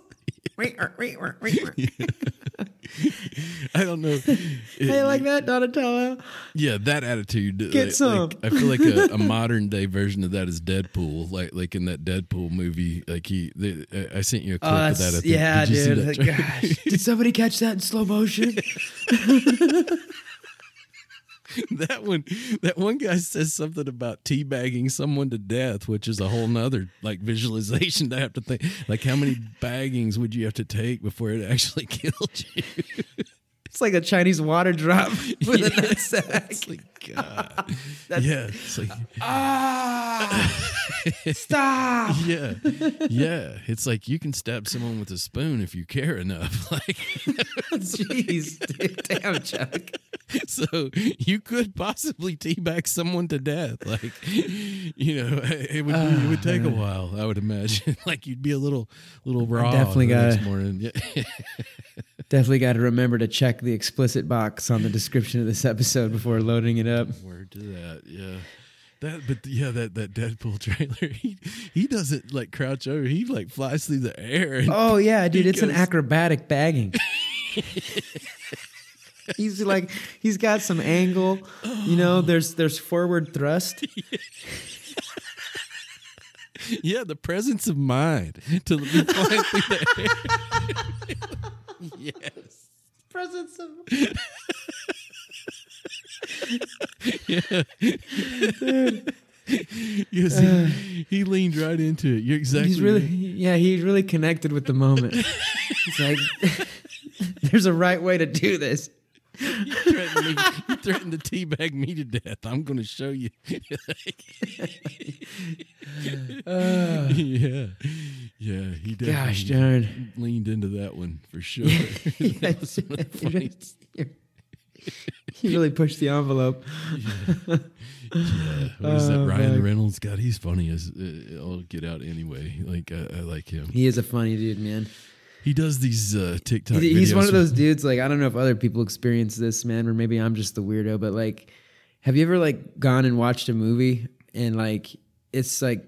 I don't know. [laughs] It- Hey, like that, Donatello. yeah, that attitude. Uh, Get like- some. like, I feel like a, a [laughs] modern day version of that is Deadpool. Like like in that Deadpool movie. Like he, the, I sent you a clip Oh, of that. I think. yeah, Did dude. gosh, did somebody catch that in slow motion? [laughs] that one that one guy says something about teabagging someone to death which is a whole nother like visualization to have to think. Like how many baggings would you have to take before it actually [laughs] killed you It's like a Chinese water drop [laughs] [laughs] with a Yeah, nutsack. it's like [laughs] god yeah it's like Ah! Stop! yeah yeah it's like you can stab someone with a spoon if you care enough like Jeez, dude. damn, Chuck. so you could possibly teabag someone to death like you know it would be, it would take a [sighs] while i would imagine like you'd be a little little raw definitely next gotta- morning yeah Definitely got to remember to check the explicit box on the description of this episode before loading it up. word to that yeah that but yeah that that deadpool [laughs] trailer he he doesn't like crouch over he like flies through the air Oh yeah, dude, it's an acrobatic bagging. [laughs] he's like he's got some angle, you know. Oh. There's there's forward thrust. [laughs] yeah the presence of mind to be flying through the air yes [laughs] Presence of yeah [laughs] yes, he, uh. he leaned right into it. You're exactly. He's really, right. yeah, he's really connected with the moment. It's like, [laughs] there's a right way to do this. You threatened, me, you threatened to teabag me to death. I'm going to show you. Uh, yeah, yeah. He definitely gosh darn. leaned into that one for sure. Yeah, [laughs] that [laughs] was one of the funniest. [laughs] you're- really pushed the envelope. Yeah. What is that? Oh, Ryan man. Reynolds. God, he's funny as uh, I'll get out anyway. Like I, I like him. He is a funny dude, man. He does these uh, TikTok. He- He's one of those dudes. Like I don't know if other people experience this, man, or maybe I'm just the weirdo. But like, have you ever like gone and watched a movie and like it's like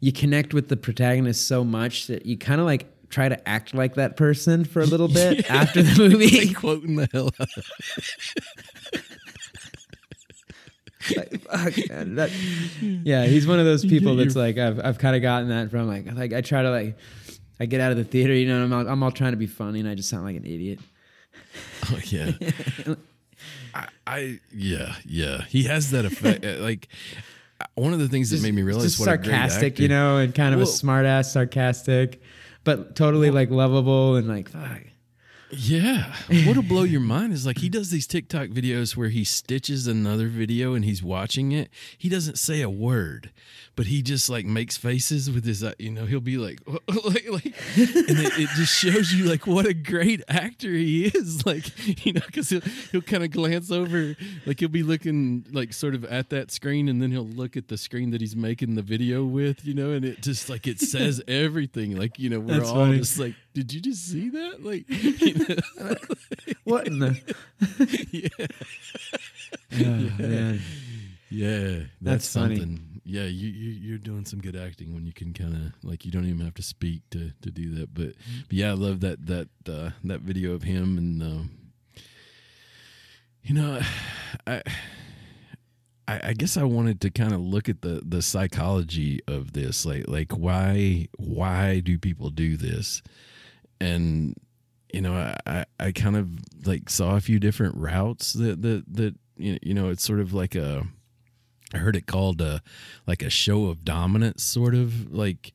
you connect with the protagonist so much that you kind of like try to act like that person for a little bit [laughs] after the movie. like quoting the hell out. Of [laughs] like, fuck, man, that- yeah, he's one of those [laughs] people that's like I've I've kind of gotten that from like like I try to like I get out of the theater, you know, and I'm all, I'm all trying to be funny, and I just sound like an idiot. [laughs] Oh yeah. [laughs] I, I yeah yeah. He has that effect. uh, like uh, one of the things that made me realize just what a sarcastic, you know, and kind of a Well- smart ass sarcastic, but totally like lovable and like fuck. Yeah. What'll blow your mind is like he does these TikTok videos where he stitches another video and he's watching it. He doesn't say a word, but he just like makes faces with his, uh, you know, he'll be like, [laughs] like, like and it, it just shows you like what a great actor he is. [laughs] Like, you know, because he'll, he'll kind of glance over, like he'll be looking like sort of at that screen and then he'll look at the screen that he's making the video with, you know, and it just like it says [laughs] everything. Like, you know, we're That's all funny. just like, did you just see that? Like, you know? [laughs] What in the? [laughs] yeah. Man. Yeah, that's, That's funny. something. Yeah, you, you you're doing some good acting when you can kind of like you don't even have to speak to to do that. But, but yeah, I love that that uh, that video of him and um, you know, I. I, I guess I wanted to kind of look at the the psychology of this, like like why why do people do this, and you know I, I, kind of like saw a few different routes that that that you you know it's sort of like a I heard it called a like a show of dominance sort of like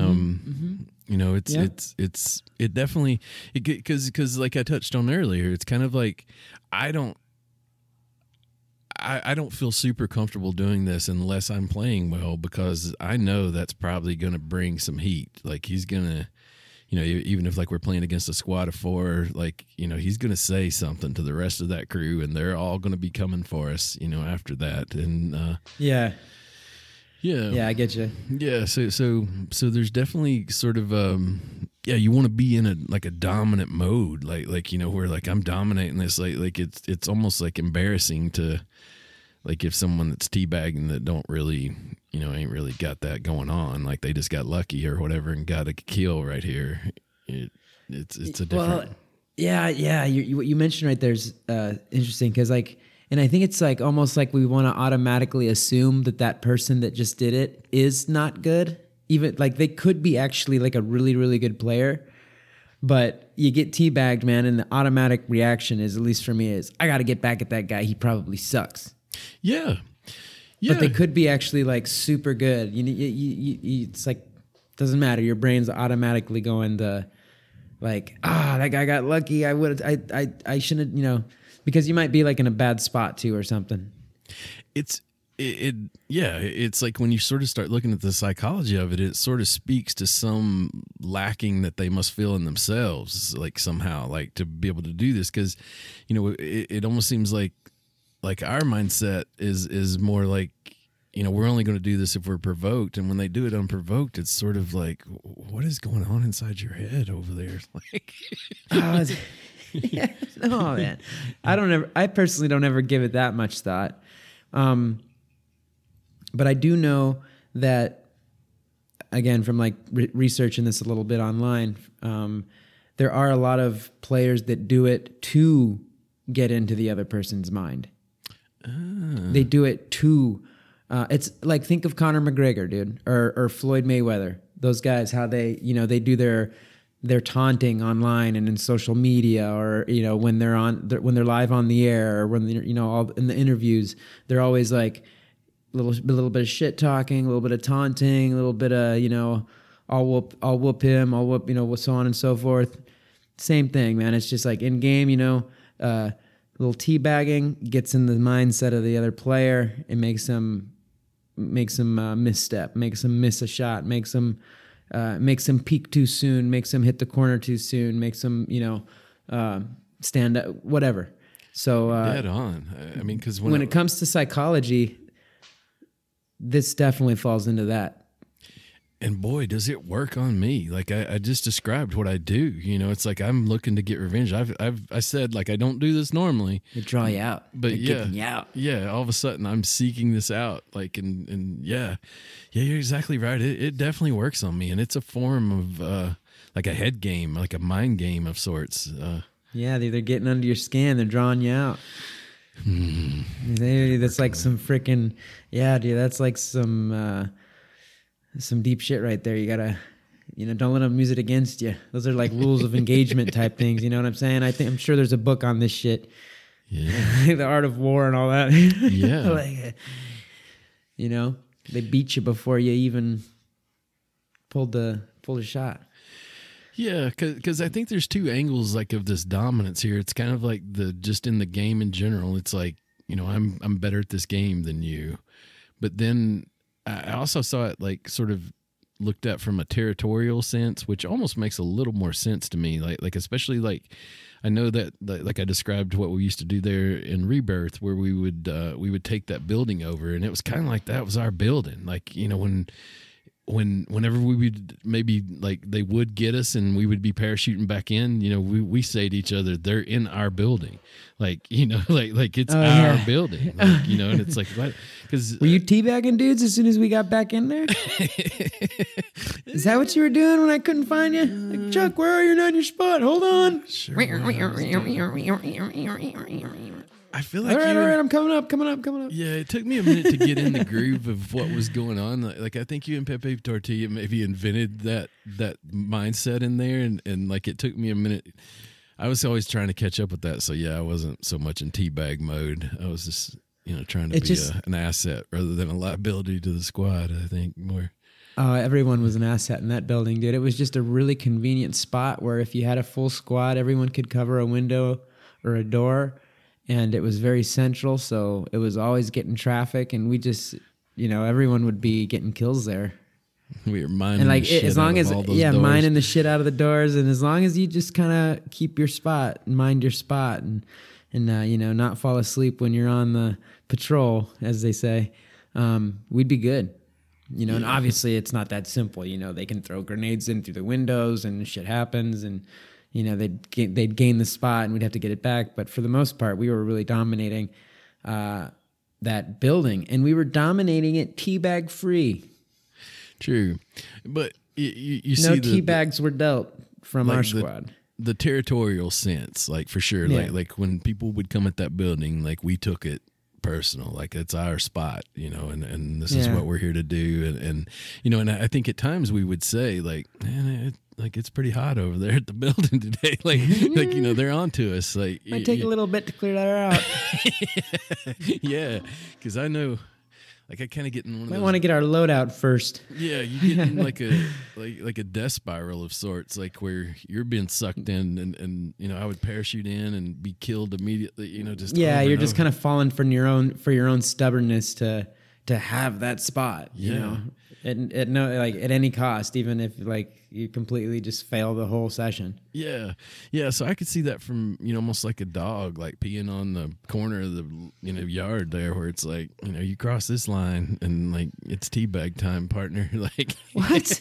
um you know it's Yeah. it's it's it definitely it because because like I touched on earlier it's kind of like I don't I, I don't feel super comfortable doing this unless I'm playing well because I know that's probably going to bring some heat. Like he's going to, you know, even if like we're playing against a squad of four, like you know, he's going to say something to the rest of that crew, and they're all going to be coming for us, you know, after that. And uh, Yeah, yeah, yeah, I get you. yeah, so so so there's definitely sort of um yeah, you want to be in a like a dominant mode, like like you know where like I'm dominating this, like like it's it's almost like embarrassing to like if someone that's teabagging that don't really you know ain't really got that going on, like they just got lucky or whatever and got a kill right here. It it's it's a different. Well, yeah, yeah. You, you, what you mentioned right there's uh, interesting because like, and I think it's like almost like we want to automatically assume that that person that just did it is not good. Even like they could be actually like a really really good player, but you get teabagged, man, and the automatic reaction is at least for me is I got to get back at that guy. He probably sucks. Yeah, yeah. But they could be actually like super good. You, you, you, you it's like doesn't matter. Your brain's automatically going to like ah that guy got lucky. I would I I I shouldn't you know because you might be like in a bad spot too or something. it's it, it yeah it's like when you sort of start looking at the psychology of it it sort of speaks to some lacking that they must feel in themselves like somehow like to be able to do this because you know it, it almost seems like like our mindset is is more like you know we're only going to do this if we're provoked and when they do it unprovoked it's sort of like what is going on inside your head over there [laughs] like Oh, [laughs] yeah, no man, I don't ever. I personally don't ever give it that much thought. Um, but I do know that again from like re- researching this a little bit online, um, there are a lot of players that do it to get into the other person's mind. They do it to. Uh, it's like think of Conor McGregor, dude, or or Floyd Mayweather. Those guys, how they you know they do their their taunting online and in social media, or you know when they're on they're, when they're live on the air, or when you know all in the interviews, they're always like little a little bit of shit talking, a little bit of taunting, a little bit of you know, I'll whoop I'll whoop him, I'll whoop you know, so on and so forth. Same thing, man. It's just like in game, you know, uh, little teabagging gets in the mindset of the other player. It makes them makes them uh, misstep, makes them miss a shot, makes them uh, makes them peak too soon, makes them hit the corner too soon, makes them you know uh, stand up, whatever. So uh, Dead on. I- I mean, because when it comes to psychology, this definitely falls into that. And boy does it work on me like I, I just described what i do you know it's like i'm looking to get revenge i've i've i said like i don't do this normally They draw you out, but They're yeah out. yeah all of a sudden i'm seeking this out like and and yeah yeah you're exactly right it, it definitely works on me and it's a form of uh like a head game like a mind game of sorts uh Yeah, they're, they're getting under your skin. They're drawing you out. Hmm. They- that's like some freaking yeah, dude. That's like some uh, some deep shit right there. You gotta, you know, don't let them use it against you. Those are like rules of engagement type [laughs] things. You know what I'm saying? I think I'm sure there's a book on this shit, yeah [laughs] the art of war and all that. [laughs] Yeah. like, uh, you know, they beat you before you even pulled the pulled a shot. Yeah, because I think there's two angles like of this dominance here. It's kind of like the just in the game in general. It's like you know I'm I'm better at this game than you, but then I also saw it like sort of looked at from a territorial sense, which almost makes a little more sense to me. Like like especially like I know that that- like I described what we used to do there in Rebirth, where we would uh, we would take that building over, and it was kind of like that was our building. Like you know when when whenever we would maybe like they would get us and we would be parachuting back in you know we, we say to each other they're in our building like you know like like it's Oh, our yeah. building like, you know and it's like what because Were you teabagging dudes as soon as we got back in there? Is that what you were doing when I couldn't find you? Like, Chuck, where are you? You're not in your spot. Hold on. I feel like All right, all right. I'm coming up, coming up, coming up. yeah it took me a minute to get in the groove of what was going on like, like i think you and pepe tortilla maybe invented that that mindset in there and and like it took me a minute I was always trying to catch up with that, so yeah, I wasn't so much in teabag mode. I was just, you know, trying to It be just- a, an asset rather than a liability to the squad. I think more. Oh, everyone was an asset in that building, dude. It was just a really convenient spot where if you had a full squad, everyone could cover a window or a door, and it was very central. So it was always getting traffic, and we just, you know, everyone would be getting kills there. We were mining and like the it, shit as long out as of all those yeah doors. mining the shit out of the doors and as long as you just kind of keep your spot and mind your spot and and uh, you know not fall asleep when you're on the patrol as they say um, we'd be good you know and obviously it's not that simple you know they can throw grenades in through the windows and shit happens and you know they'd gain, they'd gain the spot and we'd have to get it back but for the most part we were really dominating uh, that building and we were dominating it teabag free True, but you, you, you no see tea the, were dealt from like our squad. the territorial sense, like for sure. Yeah. Like like when people would come at that building, like we took it personal, like it's our spot, you know, and, and this is what we're here to do, and, and you know, and I think at times we would say like, man, like it's pretty hot over there at the [laughs] building today, [laughs] like like you know they're onto us, like Might take a little bit to clear that out. [laughs] yeah, because I know. Like I kind of get in one of Might want to get our load out first. Yeah, you get in like a like like a death spiral of sorts, like where you're being sucked in, and and you know I would parachute in and be killed immediately. You know, just Yeah, you're just kind of falling for your own for your own stubbornness to to have that spot. You Yeah. know, at, at no like at any cost, even if like you completely just fail the whole session. yeah, yeah. So I could see that from you know almost like a dog like peeing on the corner of the you know yard there, where it's like you know you cross this line and like it's teabag time, partner. [laughs] Like What?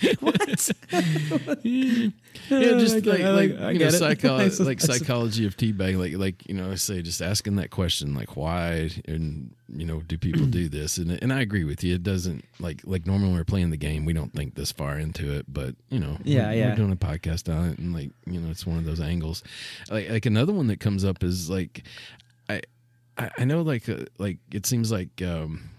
[laughs] what? [laughs] yeah, just like like I you know psycho- like psychology of teabag, like like you know I say just asking that question like why and you know do people do this and and I agree with you. It doesn't like like normally when we're playing the game we don't think this far into it, but you know Yeah, we're, yeah. we're doing a podcast on it and like you know it's one of those angles. Like like another one that comes up is like I I, know like uh, like it seems like. um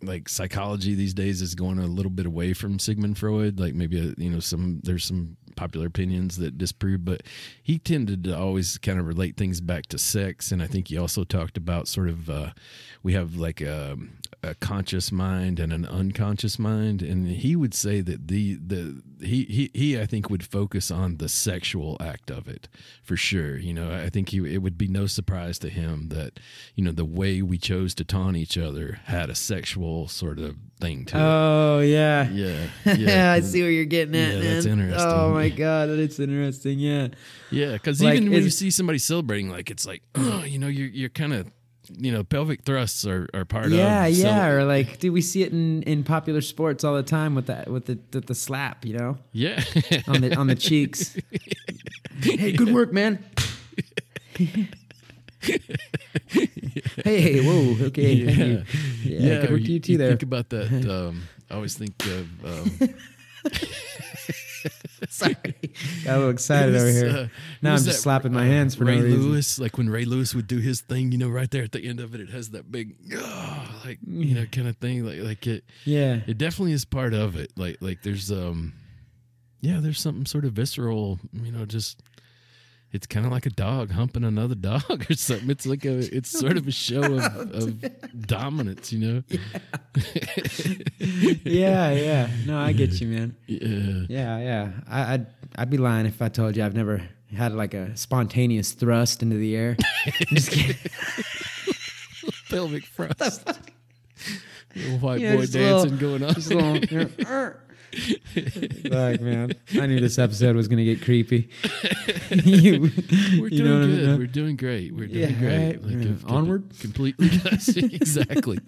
like psychology these days is going a little bit away from Sigmund Freud. Like maybe uh you know some there's some popular opinions that disprove, but he tended to always kind of relate things back to sex. And I think he also talked about sort of uh, we have like a, a conscious mind and an unconscious mind, and he would say that the the he he he I think would focus on the sexual act of it for sure. You know, I think he it would be no surprise to him that you know the way we chose to taunt each other had a sexual sort of thing to it. Oh yeah. Yeah, [laughs] Yeah, I see where you're getting at, Yeah, man. that's interesting. Oh my god, that's interesting. Yeah. Yeah, because Like, even when you see somebody celebrating, like it's like, oh, you know, you're you're kind of, you know, pelvic thrusts are, are part Yeah, of. yeah, cele- or like, do we see it in, in popular sports all the time with that with the the, the slap, you know, yeah, on the on the cheeks. [laughs] hey, good work, man. [laughs] [laughs] hey, whoa, okay, thank you. Yeah, good or work to you too there. Think about that. [laughs] Um, I always think of. Um, [laughs] Sorry, got a little excited who's, over here. uh, now I'm just that, slapping my uh, hands for Ray no reason. Lewis, like when Ray Lewis would do his thing, you know, right there at the end of it, it has that big, oh, like you know, kind of thing, like like it. Yeah, It definitely is part of it. Like like there's um, yeah, there's something sort of visceral, you know, just. It's kind of like a dog humping another dog or something. It's like a, it's sort of a show of, of dominance, you know. [laughs] yeah, yeah. No, I get you, man. Yeah, Yeah, yeah. I, I'd I'd be lying if I told you I've never had like a spontaneous thrust into the air. [laughs] just kidding. [laughs] pelvic thrust. Little white Yeah, boy a little- dancing going on. Just little. You [laughs] Fuck, man. I knew this episode was gonna get creepy. [laughs] you, We're [laughs] you doing know what I good. mean? We're doing great. We're doing Yeah, great. right. Yeah. if- Onward? completely. exactly.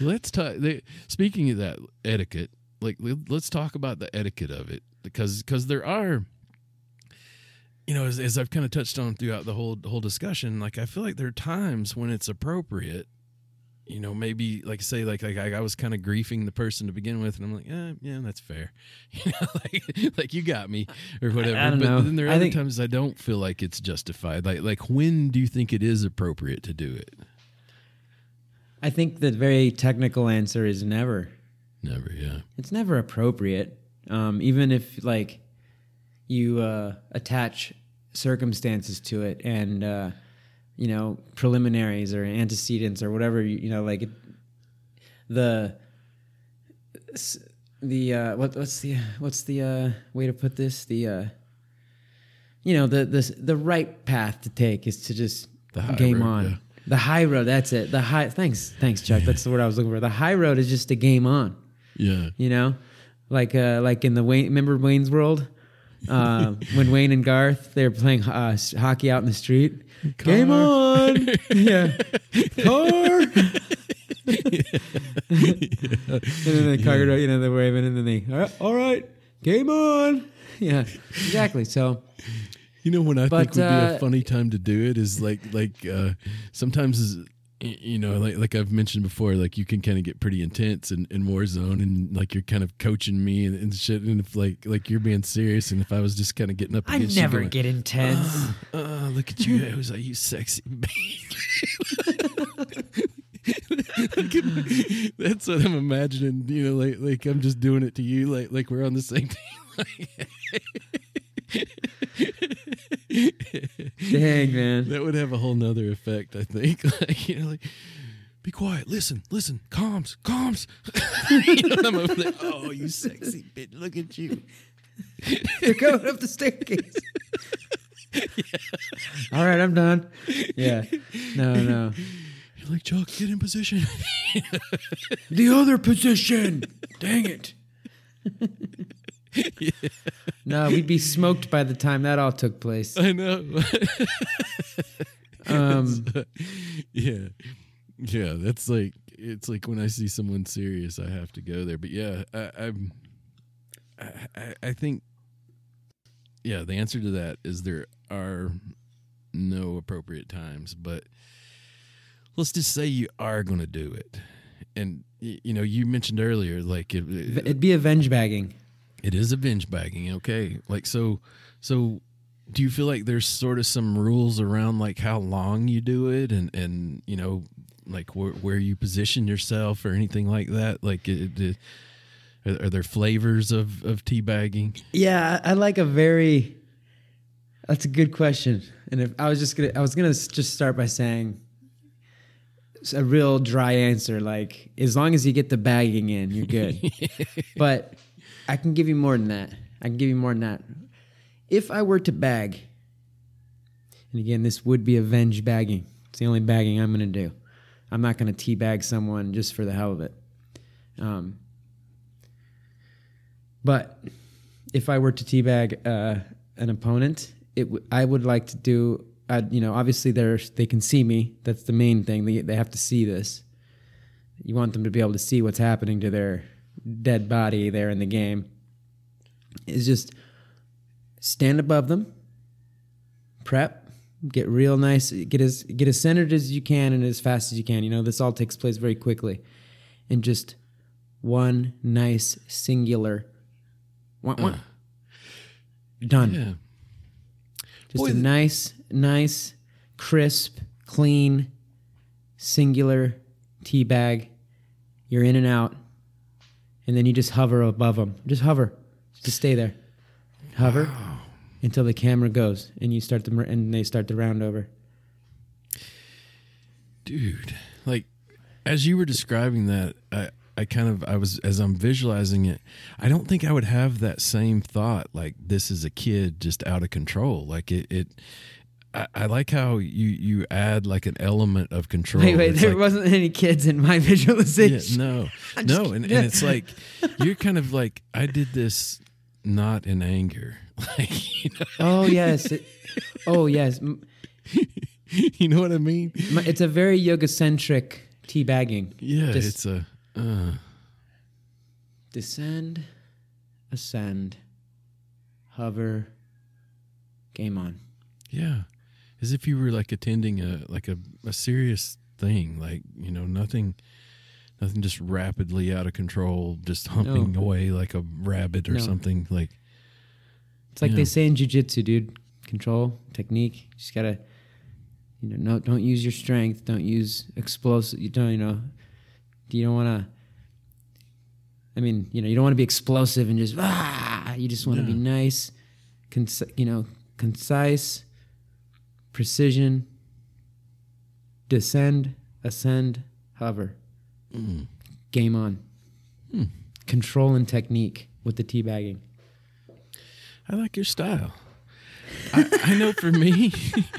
Let's talk. They, speaking of that etiquette, like let- let's talk about the etiquette of it because because there are. You know, as, as I've kind of touched on throughout the whole whole discussion, like I feel like there are times when it's appropriate. You know, maybe like say like like I, I was kind of griefing the person to begin with, and I'm like, eh, yeah, that's fair. [laughs] You know, [laughs] like like you got me or whatever. I don't but know. then there are I other think- times I don't feel like it's justified. Like like when do you think it is appropriate to do it? I think the very technical answer is never. Never, yeah. It's never appropriate. Um, even if like you uh, attach circumstances to it and uh, you know preliminaries or antecedents or whatever you, you know like it, the the uh, what what's the what's the uh, way to put this? The uh, you know the the the right path to take is to just game road, on. yeah. the high road that's it. The high thanks thanks Chuck. That's the word I was looking for. The high road is just a game on. Yeah. you know, like uh, like in the Wayne, remember Wayne's World, uh, when Wayne and Garth they were playing uh, hockey out in the street. Game on, [laughs] yeah, car. and then the car, you know, they're waving, and then they, all right, all right, game on. Yeah, exactly. So You know when I But, think would be a uh, funny time to do it is like like uh sometimes you know like like I've mentioned before like you can kind of get pretty intense in, in Warzone and like you're kind of coaching me and, and shit. And if like like you're being serious and if I was just kind of getting up I never going, get intense. uh, look at you I was like you sexy? [laughs] That's what I'm imagining you know like like I'm just doing it to you like like we're on the same [laughs] team [laughs] Dang man. That would have a whole nother effect, I think. [laughs] like, you know, like, be quiet, listen, listen, calms, calms. [laughs] you know, I'm over there. Oh, you sexy bitch! Look at you. [laughs] You're going up the staircase. All right, I'm done. Yeah. No, no. You're like Chuck, get in position. The other position. Dang it. [laughs] No, we'd be smoked by the time that all took place. I know. [laughs] Um, [laughs] yeah, yeah. That's like it's like when I see someone serious, I have to go there. But yeah, I, I'm. I, I- think. Yeah, the answer to that is there are no appropriate times, but let's just say you are going to do it, and you know you mentioned earlier like it, it'd be avenge bagging. It is a binge bagging, okay? Like so so do you feel like there's sort of some rules around like how long you do it and and you know like where where you position yourself or anything like that? Like it, it Are, are there flavors of of teabagging? Yeah, I I like a very. That's a good question, and if I was just gonna, I was gonna just start by saying a real dry answer, like as long as you get the bagging in, you're good. [laughs] but I can give you more than that. I can give you more than that. If I were to bag, and again, this would be avenge bagging. It's the only bagging I'm gonna do. I'm not gonna teabag someone just for the hell of it. Um, but if I were to teabag uh, an opponent, it w- I would like to do. Uh, you know, obviously they're they can see me. That's the main thing. They they have to see this. You want them to be able to see what's happening to their dead body there in the game. Is just stand above them, prep, get real nice, get as get as centered as you can and as fast as you can. You know, this all takes place very quickly, and just one nice singular. Wah, wah. Uh. Done. Yeah. Just Boy, a nice, nice, crisp, clean, singular tea bag. You're in and out, and then you just hover above them. Just hover, just stay there. Hover until the camera goes, and you start the and they start the round over. dude like as you were describing that i i kind of i was as i'm visualizing it i don't think i would have that same thought like this is a kid just out of control like it it I, I like how you you add like an element of control. Wait, wait, It's there like- wasn't any kids in my [laughs] visualization. yeah, no, [laughs] I'm no, and, and it's like you're kind of like I did this not in anger, [laughs] like you know, Oh yes, it, oh yes. You know what I mean? It's a very yoga centric tea bagging. Yeah, Just- it's a uh, Descend, ascend, hover, game on. Yeah. As if you were like attending a like a, a serious thing, like, you know, nothing nothing just rapidly out of control, just humping No. away like a rabbit or No. something. Like It's like Yeah. they say in jujitsu, dude. Control, technique. You just gotta, you know, no, don't use your strength. Don't use explosive. You don't, you know, you don't want to. I mean, you know, you don't want to be explosive and just ah. You just want to be nice, conci- you know, concise, precision. Descend, ascend, hover. mm, Game on. Hmm. Control and technique with the teabagging. I like your style. I, I know for me,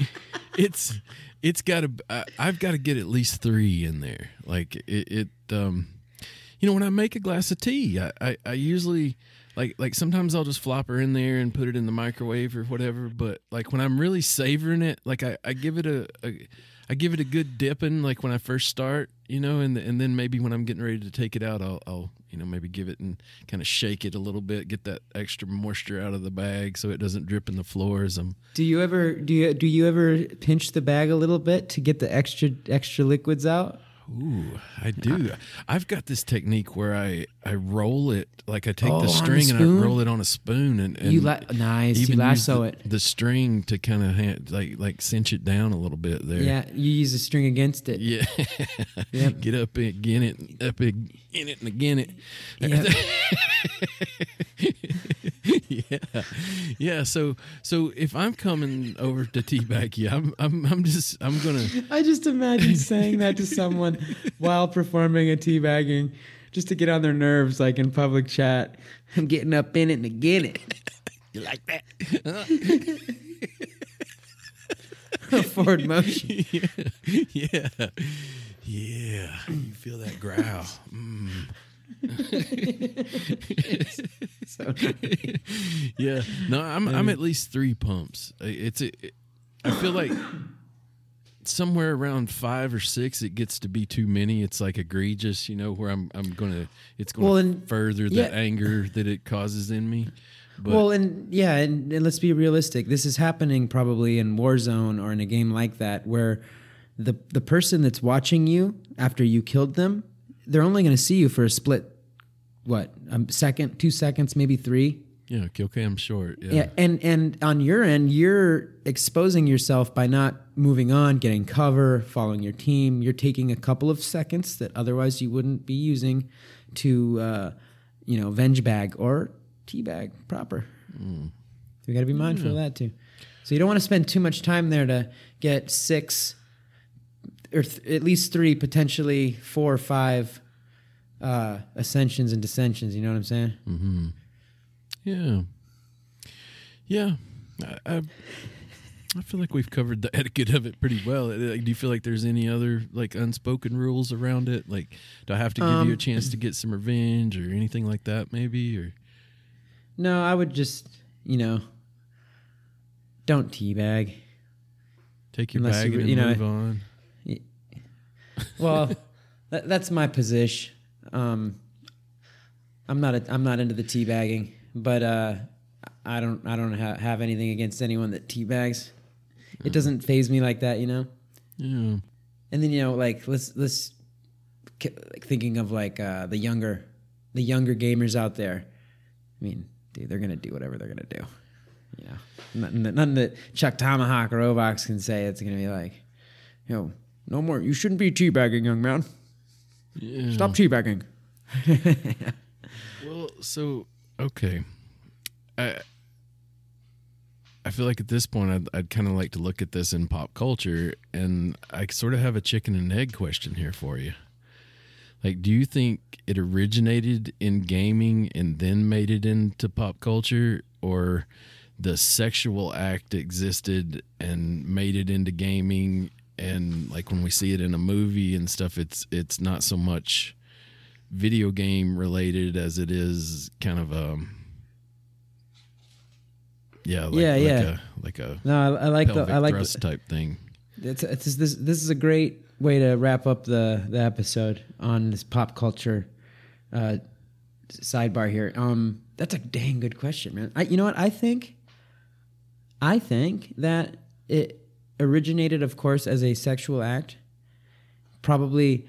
[laughs] it's it's got to. I- I've got to get at least three in there. Like it, it um, you know, when I make a glass of tea, I, I, I usually like like sometimes I'll just flop her in there and put it in the microwave or whatever. But like when I'm really savoring it, like I, I give it a, a I give it a good dipping like when I first start, you know, and and then maybe when I'm getting ready to take it out, I'll, I'll you know maybe give it and kind of shake it a little bit, get that extra moisture out of the bag so it doesn't drip in the floor as I'm. Do you ever do you do you ever pinch the bag a little bit to get the extra extra liquids out? Ooh, I do. I've got this technique where I I roll it like I take Oh, the the string and? I roll it on a spoon and, and you la- nice. You even lasso the, it. the string to kind of like like cinch it down a little bit there. Yeah, you use a string against it. Yeah. Yep. [laughs] Get up again it, and up in it and again it. Yep. [laughs] yeah. Yeah. So so if I'm coming over to teabag you, I'm I'm I'm just I'm gonna [laughs] I just imagine saying that to someone [laughs] while performing a teabagging, just to get on their nerves, like in public chat. I'm getting up in it and again it. You like that? [laughs] Forward motion. yeah. [laughs] Yeah. Yeah. You feel that growl. Mm. So yeah. No, I'm I'm at least three pumps. It's it, I feel like somewhere around five or six, it gets to be too many. It's like egregious, you know, where I'm I'm gonna it's gonna Well, and- further yeah. anger that it causes in me. But well, and yeah, and, and let's be realistic. This is happening probably in Warzone or in a game like that, where the the person that's watching you after you killed them, they're only going to see you for a split, what, a second, two seconds, maybe three. Yeah, kill cam short. Yeah. Yeah, and and on your end, you're exposing yourself by not moving on, getting cover, following your team. You're taking a couple of seconds that otherwise you wouldn't be using to, uh, you know, venge bag or tea bag proper. Mm. We got to be mindful of that too. So you don't want to spend too much time there to get six or th- at least three, potentially four or five uh, ascensions and dissensions. You know what I'm saying? Mm-hmm. Yeah. Yeah. I, I, I feel like we've covered the [laughs] etiquette of it pretty well. Do you feel like there's any other like unspoken rules around it? Like, do I have to give you a Um, chance to get some revenge or anything like that? Maybe or No, I would just, you know, don't teabag. take your Unless bag you- and you know, move on. Well, that, that's my position. Um, I'm not a, I'm not into the teabagging, but uh, I don't I don't ha- have anything against anyone that teabags. It doesn't phase me like that, you know. Yeah. And then you know, like let's let's like thinking of like uh, the younger the younger gamers out there. I mean, dude, they're gonna do whatever they're gonna do. You know, nothing that, nothing that Chuck Tomahawk or Ovox can say. It's gonna be like, you know, no more. You shouldn't be teabagging, young man. Yeah. Stop teabagging. [laughs] Well, so okay, I I feel like at this point I'd, I'd kind of like to look at this in pop culture, and I sort of have a chicken and egg question here for you. Like, do you think it originated in gaming and then made it into pop culture, or the sexual act existed and made it into gaming? And like when we see it in a movie and stuff, it's it's not so much video game related as it is kind of a yeah like, Yeah, like yeah. a like a No, I, I like the I like the, type thing it's, it's this this is a great way to wrap up the the episode on this pop culture uh, sidebar here. Um, that's a dang good question, man. I, you know what I think? I think that it originated, of course, as a sexual act. Probably,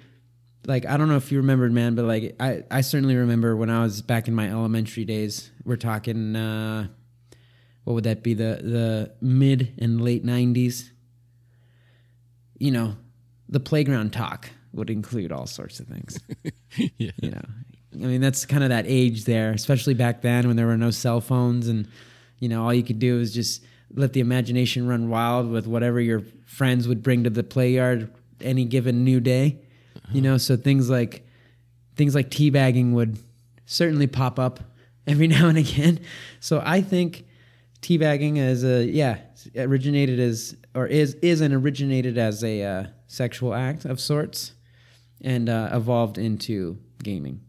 like I don't know if you remembered, man, but like I I certainly remember when I was back in my elementary days. We're talking. Uh, what would that be? The the mid and late nineties. You know, the playground talk would include all sorts of things. [laughs] yeah you know, I mean that's kind of that age there, especially back then when there were no cell phones and you know all you could do is just let the imagination run wild with whatever your friends would bring to the play yard any given new day. You know, so things like things like teabagging would certainly pop up every [laughs] now and again. So I think teabagging as a yeah originated as or is is and originated as a uh, sexual act of sorts and uh, evolved into gaming.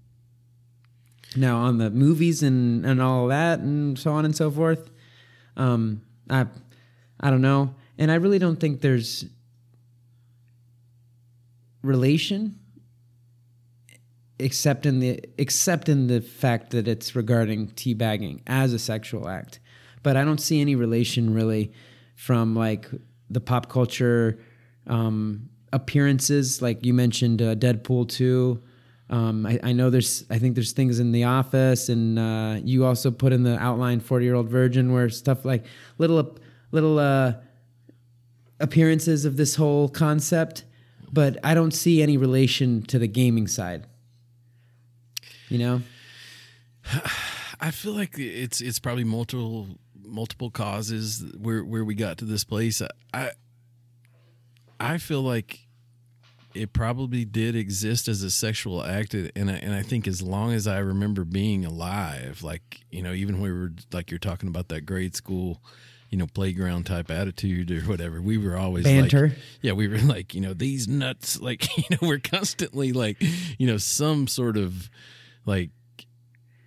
Now on the movies and and all that and so on and so forth, um, I I don't know, and I really don't think there's relation except in the except in the fact that it's regarding teabagging as a sexual act. But I don't see any relation really from like the pop culture um, appearances, like you mentioned, uh, Deadpool two. Um, I, I know there's, I think there's things in The Office, and uh, you also put in the outline Forty Year Old Virgin, where stuff like little, little uh, appearances of this whole concept, but I don't see any relation to the gaming side. You know, [sighs] I feel like it's it's probably multiple multiple causes where where we got to this place. I I feel like it probably did exist as a sexual act, and I, and I think as long as I remember being alive, like you know, even when we were like you're talking about that grade school, you know, playground type attitude or whatever, we were always Banter. Like, yeah, we were [laughs] like you know these nuts, like [laughs] you know, we're constantly like you know some sort of like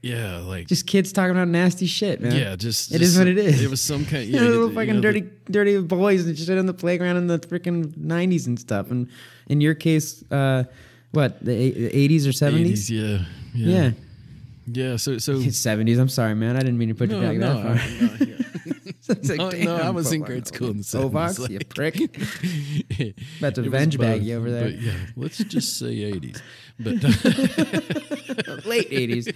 yeah, like just kids talking about nasty shit, man. yeah, just It just is what it is. It was some kind, You [laughs] yeah, know, you little know, fucking the- dirty, dirty boys that shit on the playground in the freaking nineties and stuff. And in your case, uh, what the eighties or seventies? yeah, Yeah, yeah, yeah. So, so seventies. I'm sorry, man. I didn't mean to put no, you back no, that far. no, yeah. It's like, No, no, I was in grade school in the Ovox, 70s, you prick. [laughs] About to venge bag you over there. But yeah, let's just say 80s. But [laughs] [laughs] Late eighties.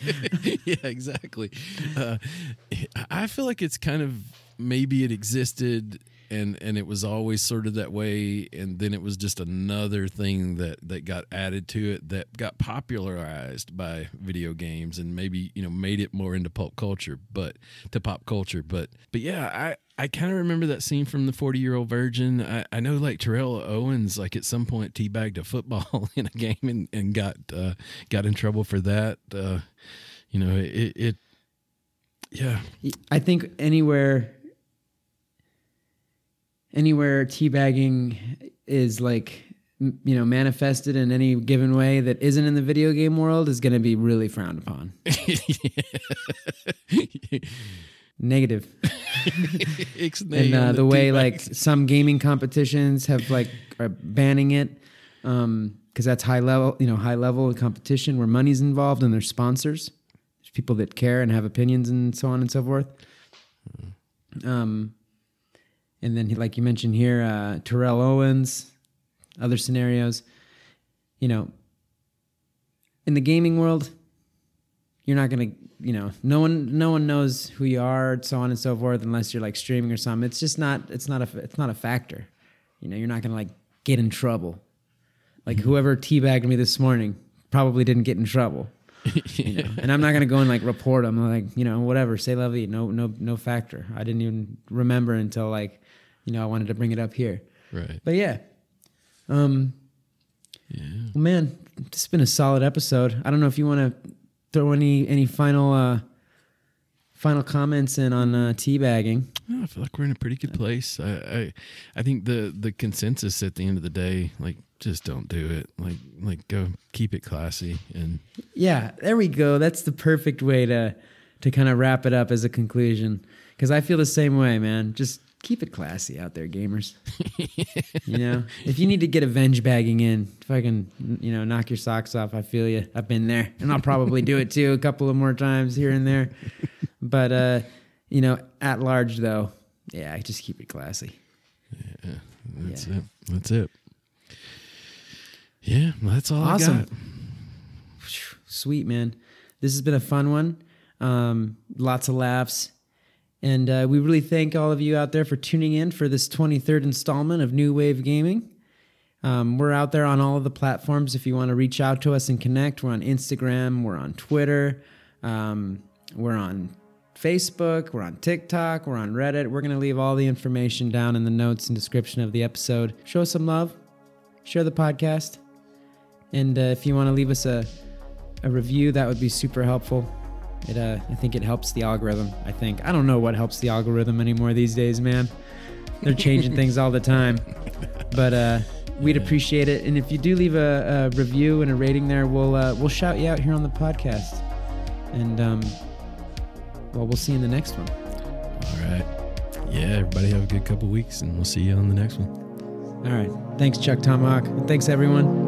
yeah, exactly. Uh, I feel like it's kind of maybe it existed and and it was always sort of that way and then it was just another thing that that got added to it that got popularized by video games and maybe you know made it more into pop culture but to pop culture but but yeah i I kind of remember that scene from the 40 year old virgin. I, I know like Terrell Owens, like at some point teabagged a football [laughs] in a game and, and got, uh, got in trouble for that. Uh, you know, it, it, yeah. I think anywhere anywhere teabagging is like you know manifested in any given way that isn't in the video game world is going to be really frowned upon. [laughs] Negative. [laughs] and uh, the way like some gaming competitions have like are banning it because um, that's high level, you know, high level competition where money's involved and there's sponsors, there's people that care and have opinions and so on and so forth. Um, and then like you mentioned here, uh, Terrell Owens, other scenarios. You know, in the gaming world, you're not gonna, you know, no one, no one knows who you are, so on and so forth, unless you're like streaming or something. It's just not, it's not a, it's not a factor. You know, you're not gonna like get in trouble. Like mm-hmm. whoever teabagged me this morning probably didn't get in trouble. [laughs] you know? And I'm not gonna go and like report them. Like you know, whatever. Say vie. No, no, no factor. I didn't even remember until like you know, I wanted to bring it up here. Right. But yeah. Um, yeah. Well, man, it's been a solid episode. I don't know if you want to throw any any final uh, final comments in on uh, teabagging. No, I feel like we're in a pretty good place. I, I I think the the consensus at the end of the day, like just don't do it. Like like go keep it classy and yeah, there we go. That's the perfect way to to kind of wrap it up as a conclusion because I feel the same way, man. Just keep it classy out there, gamers. [laughs] you know, if you need to get a venge bagging in, fucking, you know, knock your socks off. I feel you. I've been there, and I'll probably do it too a couple of more times here and there. But uh, you know, at large though, yeah, just keep it classy. Yeah, that's yeah. it. That's it. Yeah, that's all awesome. Sweet man, this has been a fun one. Um, lots of laughs and uh, we really thank all of you out there for tuning in for this 23rd installment of New Wave Gaming. Um, we're out there on all of the platforms if you want to reach out to us and connect. We're on Instagram, we're on Twitter, um, we're on Facebook, we're on TikTok, we're on Reddit. We're going to leave all the information down in the notes and description of the episode. Show us some love, share the podcast, and uh, if you want to leave us a, a review, that would be super helpful. It, uh, I think it helps the algorithm. I think I don't know what helps the algorithm anymore these days, man. They're changing [laughs] things all the time, but uh, we'd appreciate it. And if you do leave a, a review and a rating there, we'll uh, we'll shout you out here on the podcast. And um, well, we'll see you in the next one. All right. Yeah, everybody have a good couple weeks, and we'll see you on the next one. All right. Thanks, Chuck Tomahawk. And thanks, everyone.